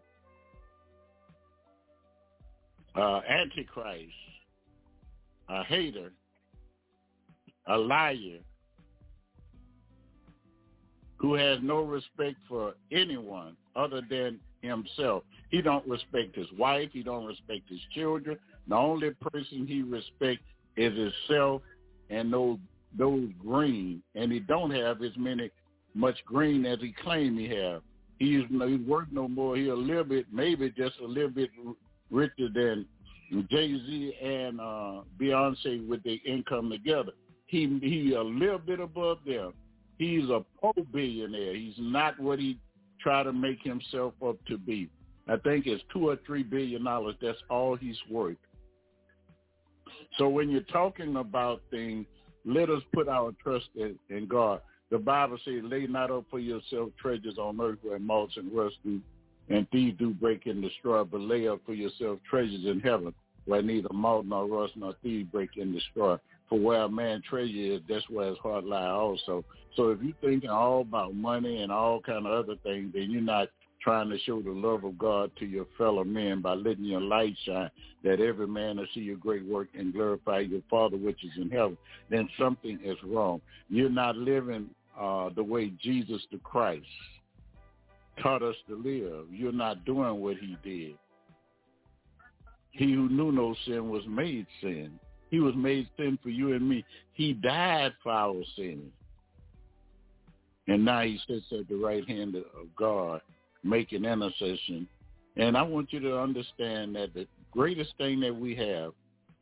Uh, antichrist, a hater, a liar, who has no respect for anyone other than himself. He don't respect his wife. He don't respect his children. The only person he respects is himself and those those green. And he don't have as many much green as he claim he have. He's he's worth no more. He a little bit, maybe just a little bit richer than Jay Z and uh, Beyonce with their income together. He he a little bit above them. He's a pro billionaire. He's not what he try to make himself up to be. I think it's two or three billion dollars. That's all he's worth. So when you're talking about things, let us put our trust in, in God. The Bible says, lay not up for yourself treasures on earth where moths and rust do, and thieves do break and destroy, but lay up for yourself treasures in heaven where neither moth nor rust nor thieves break and destroy. For where a man treasure is, that's where his heart lies also. So if you're thinking all about money and all kind of other things, then you're not trying to show the love of God to your fellow men by letting your light shine, that every man will see your great work and glorify your Father which is in heaven, then something is wrong. You're not living uh, the way Jesus the Christ taught us to live. You're not doing what he did. He who knew no sin was made sin. He was made sin for you and me. He died for our sins. And now he sits at the right hand of God making intercession. And I want you to understand that the greatest thing that we have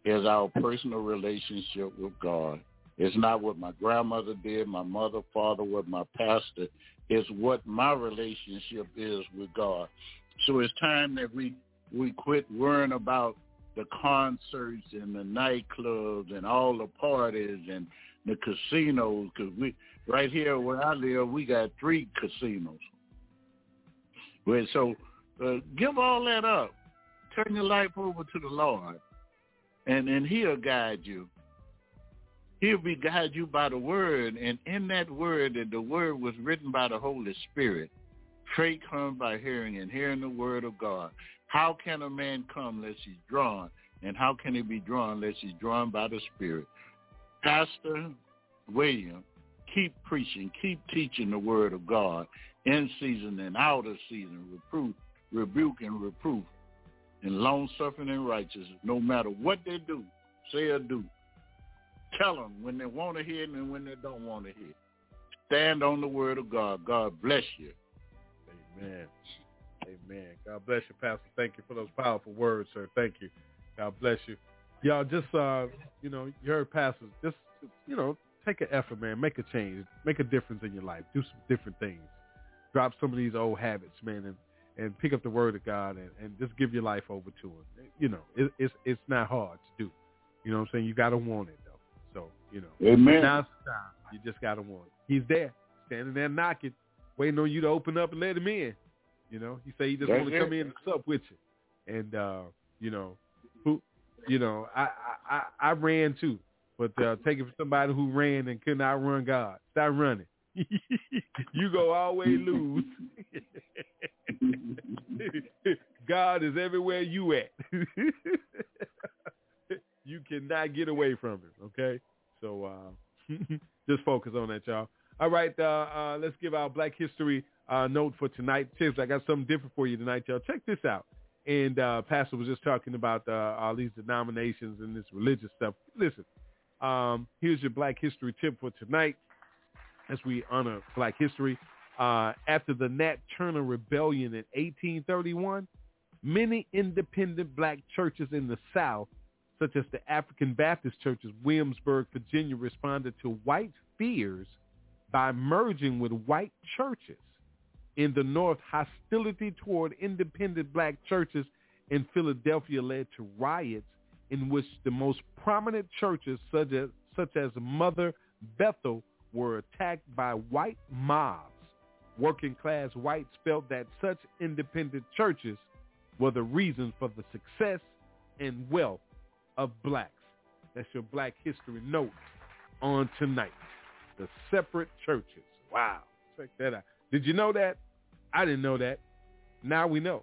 is our personal relationship with God. It's not what my grandmother did, my mother, father, what my pastor. It's what my relationship is with God. So it's time that we we quit worrying about the concerts and the nightclubs and all the parties and the casinos because we right here where I live we got three casinos. Well, so uh, give all that up. Turn your life over to the Lord, and and He'll guide you. He'll be guide you by the Word, and in that Word, that the Word was written by the Holy Spirit. Faith comes by hearing, and hearing the Word of God. How can a man come unless he's drawn? And how can he be drawn unless he's drawn by the Spirit? Pastor William, keep preaching, keep teaching the Word of God in season and out of season, reproof, rebuke and reproof, and long suffering and righteousness, no matter what they do, say or do. Tell them when they want to hear it and when they don't want to hear it. Stand on the word of God. God bless you. Amen. Amen. God bless you, Pastor. Thank you for those powerful words, sir. Thank you. God bless you. Y'all just, uh, you know, you heard Pastor, just, you know, take an effort, man. Make a change. Make a difference in your life. Do some different things drop some of these old habits, man, and, and pick up the word of God and, and just give your life over to him. You know, it, it's it's not hard to do. You know what I'm saying? You got to want it, you know, Amen. now's the time. You just got to want. He's there, standing there knocking, waiting on you to open up and let him in. You know, he say he just want to come in and sup with you. And, uh, you know, who, you know, I, I, I, I ran too, but uh, take it from somebody who ran and could not run God. Stop running. *laughs* you go always lose. *laughs* God is everywhere you at. *laughs* you cannot get away from him. Okay, so uh, *laughs* just focus on that, y'all. All right, uh, uh, let's give our Black History uh, note for tonight. Tips, I got something different for you tonight, y'all. Check this out. And uh, Pastor was just talking about uh, all these denominations and this religious stuff. Listen, um, here's your Black History tip for tonight as we honor Black history. Uh, after the Nat Turner Rebellion in 1831, many independent black churches in the South, such as the African Baptist Church of Williamsburg, Virginia, responded to white fears by merging with white churches. In the North, hostility toward independent black churches in Philadelphia led to riots in which the most prominent churches, such as, such as Mother Bethel, were attacked by white mobs. Working class whites felt that such independent churches were the reason for the success and wealth of blacks. That's your black history note on tonight. The separate churches. Wow. Check that out. Did you know that? I didn't know that. Now we know.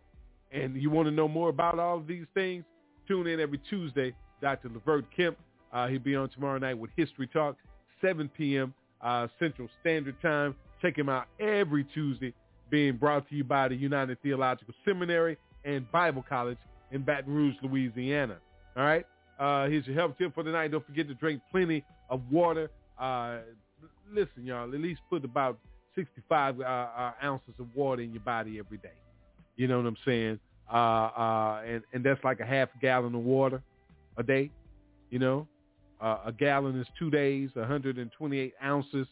And you want to know more about all of these things? Tune in every Tuesday. Dr. Levert Kemp. Uh, he'll be on tomorrow night with History Talk, 7 p.m. Uh, Central Standard Time. Check him out every Tuesday. Being brought to you by the United Theological Seminary and Bible College in Baton Rouge, Louisiana. All right. Uh, here's your help tip for tonight. Don't forget to drink plenty of water. Uh, listen, y'all, at least put about 65 uh, uh, ounces of water in your body every day. You know what I'm saying? Uh, uh, and, and that's like a half gallon of water a day. You know, a gallon is two days. 128 ounces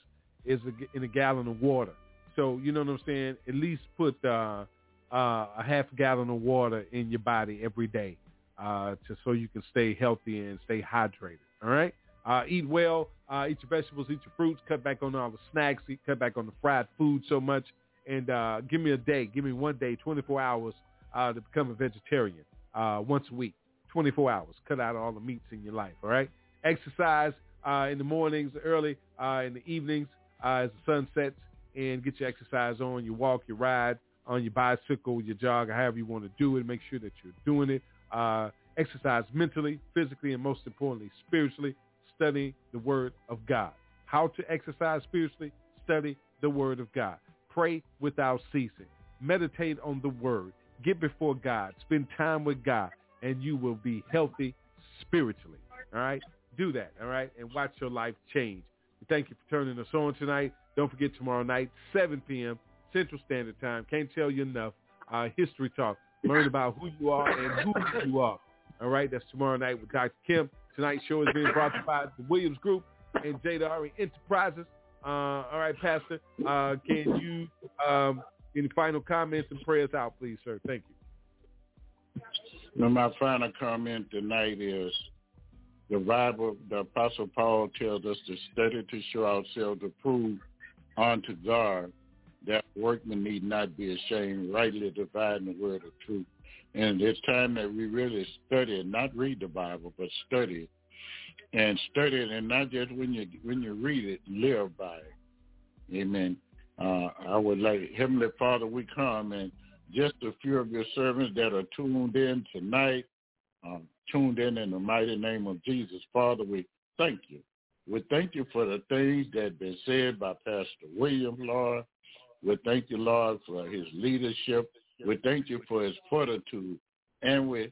is a, in a gallon of water. So you know what I'm saying? At least put a half gallon of water in your body every day, uh, to so you can stay healthy and stay hydrated. All right. Uh, eat well. Uh, eat your vegetables. Eat your fruits. Cut back on all the snacks. Eat, cut back on the fried food so much. And uh, give me a day. Give me one day, 24 hours uh, to become a vegetarian uh, once a week. 24 hours. Cut out all the meats in your life. All right. Exercise in the mornings, early, in the evenings as the sun sets, and get your exercise on. You walk, you ride on your bicycle, your jog, however you want to do it. Make sure that you're doing it. Uh, exercise mentally, physically, and most importantly, spiritually. Study the Word of God. How to exercise spiritually? Study the Word of God. Pray without ceasing. Meditate on the Word. Get before God. Spend time with God, and you will be healthy spiritually. All right? Do that, all right? And watch your life change. Thank you for turning us on tonight. Don't forget tomorrow night, 7 p.m. Central Standard Time. Can't tell you enough. Uh, history talk. Learn about who you are and who you are. All right, that's tomorrow night with Dr. Kim. Tonight's show is being brought to you by the Williams Group and Jada Enterprises. Uh, all right, Pastor, uh, can you um, any final comments and prayers out, please, sir? Thank you. Well, my final comment tonight is the Bible, the Apostle Paul tells us to study to show ourselves approved unto God, that workmen need not be ashamed, rightly dividing the word of truth. And it's time that we really study it, not read the Bible, but study it. And study it, and not just when you when you read it, live by it. Amen. Uh, I would like, Heavenly Father, we come and just a few of your servants that are tuned in tonight, um, tuned in in the mighty name of Jesus. Father, we thank you. We thank you for the things that have been said by Pastor William, Lord. We thank you, Lord, for his leadership. We thank you for his fortitude. And we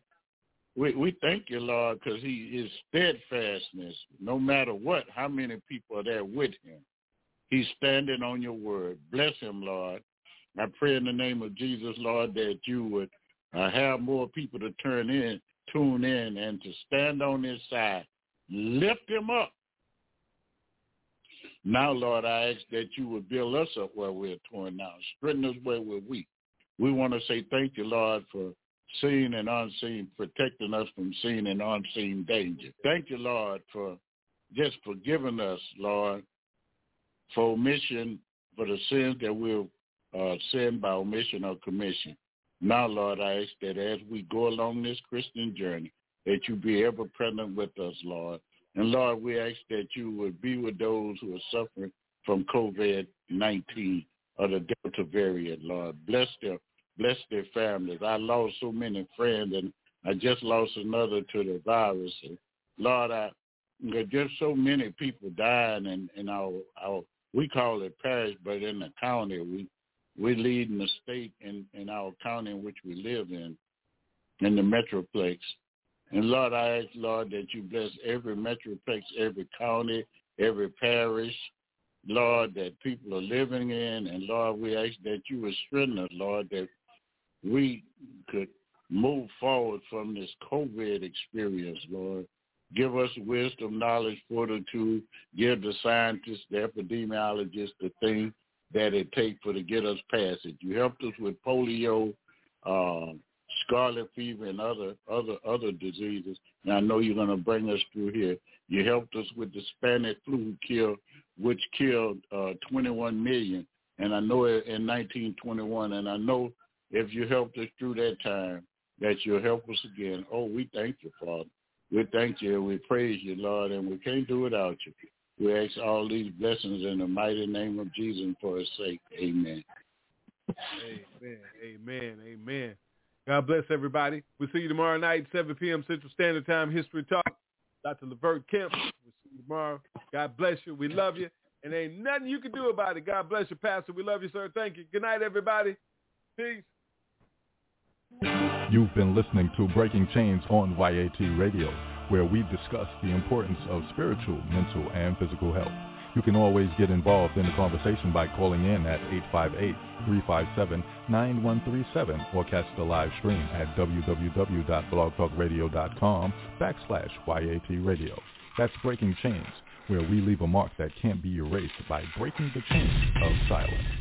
we, we thank you, Lord, because he is steadfastness, no matter what, how many people are there with him. He's standing on your word. Bless him, Lord. I pray in the name of Jesus, Lord, that you would uh, have more people to turn in, tune in, and to stand on his side. Lift him up. Now, Lord, I ask that you would build us up where we're torn down, strengthen us where we're weak. We want to say thank you, Lord, for seen and unseen, protecting us from seen and unseen danger. Thank you, Lord, for just forgiving us, Lord, for omission, for the sins that we've uh, sinned by omission or commission. Now, Lord, I ask that as we go along this Christian journey, that you be ever present with us, Lord. And Lord, we ask that you would be with those who are suffering from COVID-19 or the Delta variant, Lord. Bless their, bless their families. I lost so many friends and I just lost another to the virus. And Lord, I, just so many people dying in, in our, our, we call it parish, but in the county, we, we lead in the state in, in our county in which we live in, in the Metroplex. And Lord, I ask, Lord, that you bless every metroplex, every county, every parish, Lord, that people are living in. And Lord, we ask that you would strengthen us, Lord, that we could move forward from this COVID experience, Lord. Give us wisdom, knowledge, fortitude. Give the scientists, the epidemiologists, the thing that it takes for to get us past it. You helped us with polio, uh, scarlet fever and other other other diseases. And I know you're going to bring us through here. You helped us with the Spanish flu kill, which killed uh, 21 million, and I know it in 1921. And I know if you helped us through that time, that you'll help us again. Oh, we thank you, Father. We thank you. We praise you, Lord, and we can't do without you. We ask all these blessings in the mighty name of Jesus for his sake. Amen. Amen. Amen. Amen. God bless everybody. We'll see you tomorrow night, 7 p.m. Central Standard Time, History Talk. Dr. Levert Kemp. We'll see you tomorrow. God bless you. We love you. And ain't nothing you can do about it. God bless you, Pastor. We love you, sir. Thank you. Good night, everybody. Peace. You've been listening to Breaking Chains on YAT Radio, where we discuss the importance of spiritual, mental, and physical health. You can always get involved in the conversation by calling in at 858-357-9137 or catch the live stream at www.blogtalkradio.com backslash YAT Radio. That's Breaking Chains, where we leave a mark that can't be erased by breaking the chains of silence.